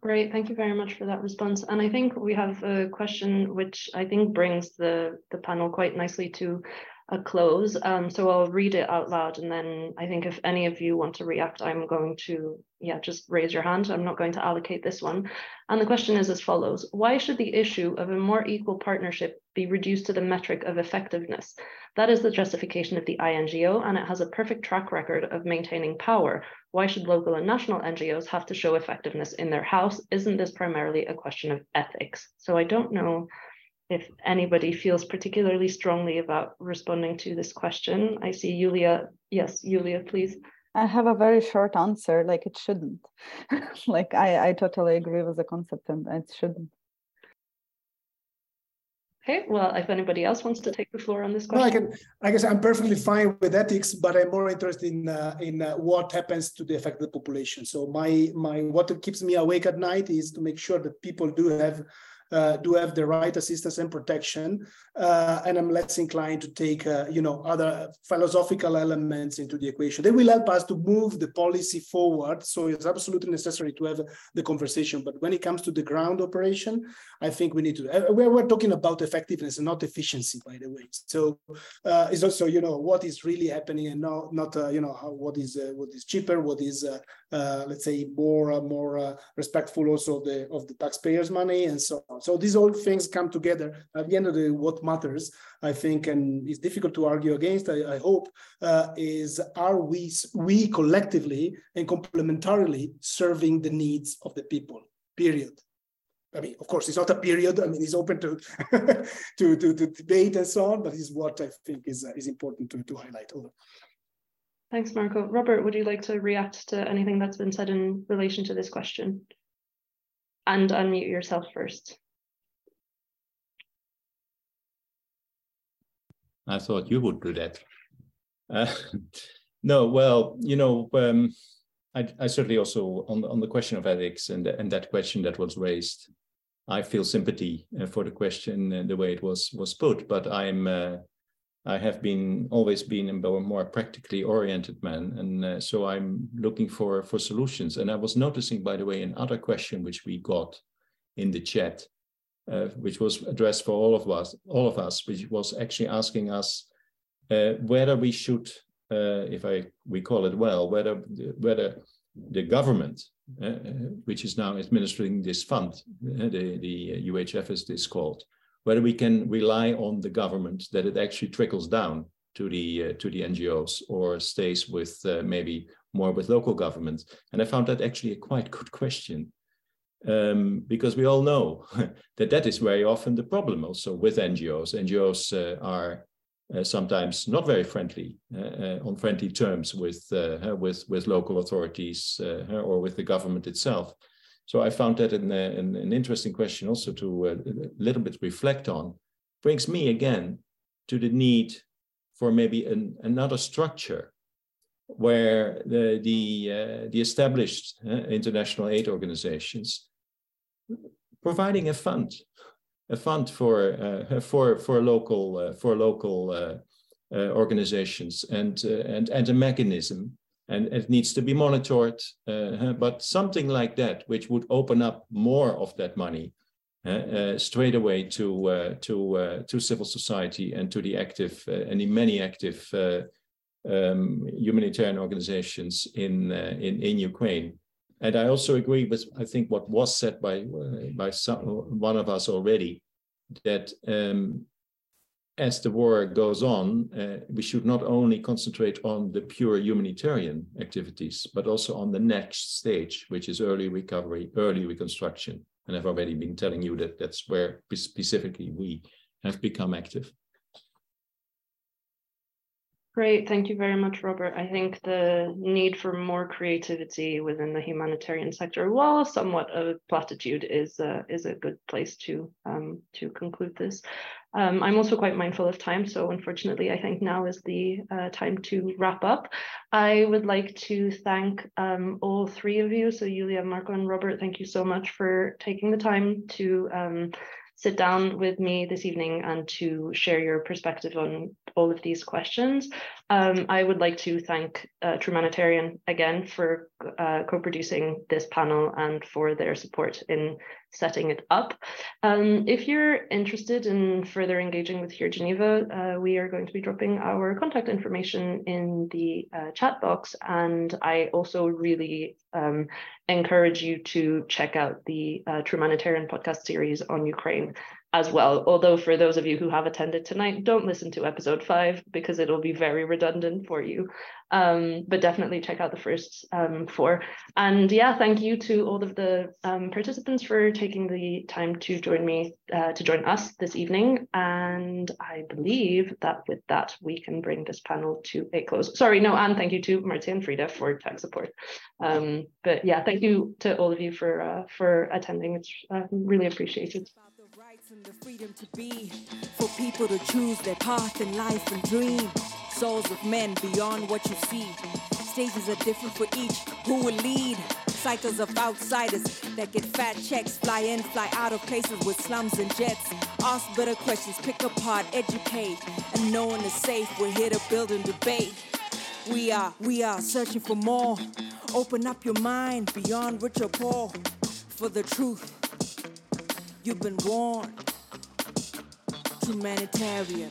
Great, thank you very much for that response. And I think we have a question which I think brings the the panel quite nicely to a close. Um, so I'll read it out loud and then I think if any of you want to react, I'm going to, yeah, just raise your hand. I'm not going to allocate this one. And the question is as follows. Why should the issue of a more equal partnership be reduced to the metric of effectiveness? That is the justification of the INGO and it has a perfect track record of maintaining power. Why should local and national NGOs have to show effectiveness in their house? Isn't this primarily a question of ethics? So I don't know if anybody feels particularly strongly about responding to this question. I see Julia. Yes, Julia, please. I have a very short answer, like it shouldn't. like I, I totally agree with the concept and it shouldn't. Okay, well, if anybody else wants to take the floor on this question. No, I can. I guess I'm perfectly fine with ethics, but I'm more interested in uh, in uh, what happens to the affected population. So my my what keeps me awake at night is to make sure that people do have uh, do have the right assistance and protection, uh, and I'm less inclined to take uh, you know other philosophical elements into the equation. They will help us to move the policy forward. So it's absolutely necessary to have the conversation. But when it comes to the ground operation, I think we need to. Uh, we're, we're talking about effectiveness and not efficiency, by the way. So uh, it's also you know what is really happening and not not you know how, what is what is cheaper, what is let's say more more respectful also of the of the taxpayers' money and so on. So these all things come together. At the end of the what matters, I think, and it's difficult to argue against, I, I hope, uh, is are we, we collectively and complementarily serving the needs of the people, period. I mean, of course, it's not a period. I mean, it's open to to, to, to, debate and so on, but it's what I think is, uh, is important to, to highlight. Over. Thanks, Marco. Robert, would you like to react to anything that's been said in relation to this question? And unmute yourself first. I thought you would do that. Uh, no, well, you know, um, I, I, certainly also on on the question of ethics and and that question that was raised, I feel sympathy uh, for the question and the way it was was put. But I'm uh, I have been always been a more practically oriented man, and uh, so I'm looking for for solutions. And I was noticing, by the way, another question which we got in the chat uh, which was addressed for all of us, all of us, which was actually asking us uh, whether we should, uh, if I recall it well, whether whether the government, uh, uh, which is now administering this fund, the the UHF as this called, whether we can rely on the government that it actually trickles down to the to the NGOs or stays with maybe more with local governments. And I found that actually a quite good question um, because we all know that that is very often the problem also with NGOs. NGOs uh, are uh, sometimes not very friendly uh, uh on friendly terms with uh, with with local authorities uh, or with the government itself. So I found that an, an, an interesting question also to uh, a little bit reflect on. Brings me again to the need for maybe an, another structure where the the, uh, the established uh, international aid organizations providing a fund, a fund for uh, for for local uh, for local uh, uh, organizations and and and a mechanism and it needs to be monitored. Uh, but something like that, which would open up more of that money uh, straight away to to to civil society and to the active and the many active um, humanitarian organizations in, uh, in in Ukraine. And I also agree with I think what was said by uh, by some, one of us already that um, as the war goes on, uh, we should not only concentrate on the pure humanitarian activities, but also on the next stage, which is early recovery, early reconstruction. And I've already been telling you that that's where specifically we have become active. Great, thank you very much, Robert. I think the need for more creativity within the humanitarian sector, while somewhat a platitude, is uh, is a good place to um, to conclude this. Um, I'm also quite mindful of time, so unfortunately, I think now is the uh, time to wrap up. I would like to thank um, all three of you, so Julia, Marco, and Robert. Thank you so much for taking the time to um, sit down with me this evening and to share your perspective on all of these questions. Um, I would like to thank uh, Trumanitarian again for uh, co-producing this panel and for their support in setting it up. Um, if you're interested in further engaging with Here Geneva, uh, we are going to be dropping our contact information in the uh, chat box. And I also really um, encourage you to check out the uh, Trumanitarian podcast series on Ukraine as well. Although for those of you who have attended tonight, don't listen to episode five because it'll be very redundant for you. Um, but definitely check out the first um, four. And yeah, thank you to all of the um, participants for taking the time to join me, uh, to join us this evening. And I believe that with that, we can bring this panel to a close. Sorry, no, and thank you to Marcia and Frida for tech support. Um, but yeah, thank you to all of you for, uh, for attending. It's uh, really appreciated and the freedom to be. For people to choose their path in life and dream. Souls of men beyond what you see. Stages are different for each who will lead. Cycles of outsiders that get fat checks fly in fly out of places with slums and jets. Ask better questions pick apart educate. And no one is safe we're here to build and debate. We are we are searching for more. Open up your mind beyond rich or poor. For the truth You've been warned. Humanitarian.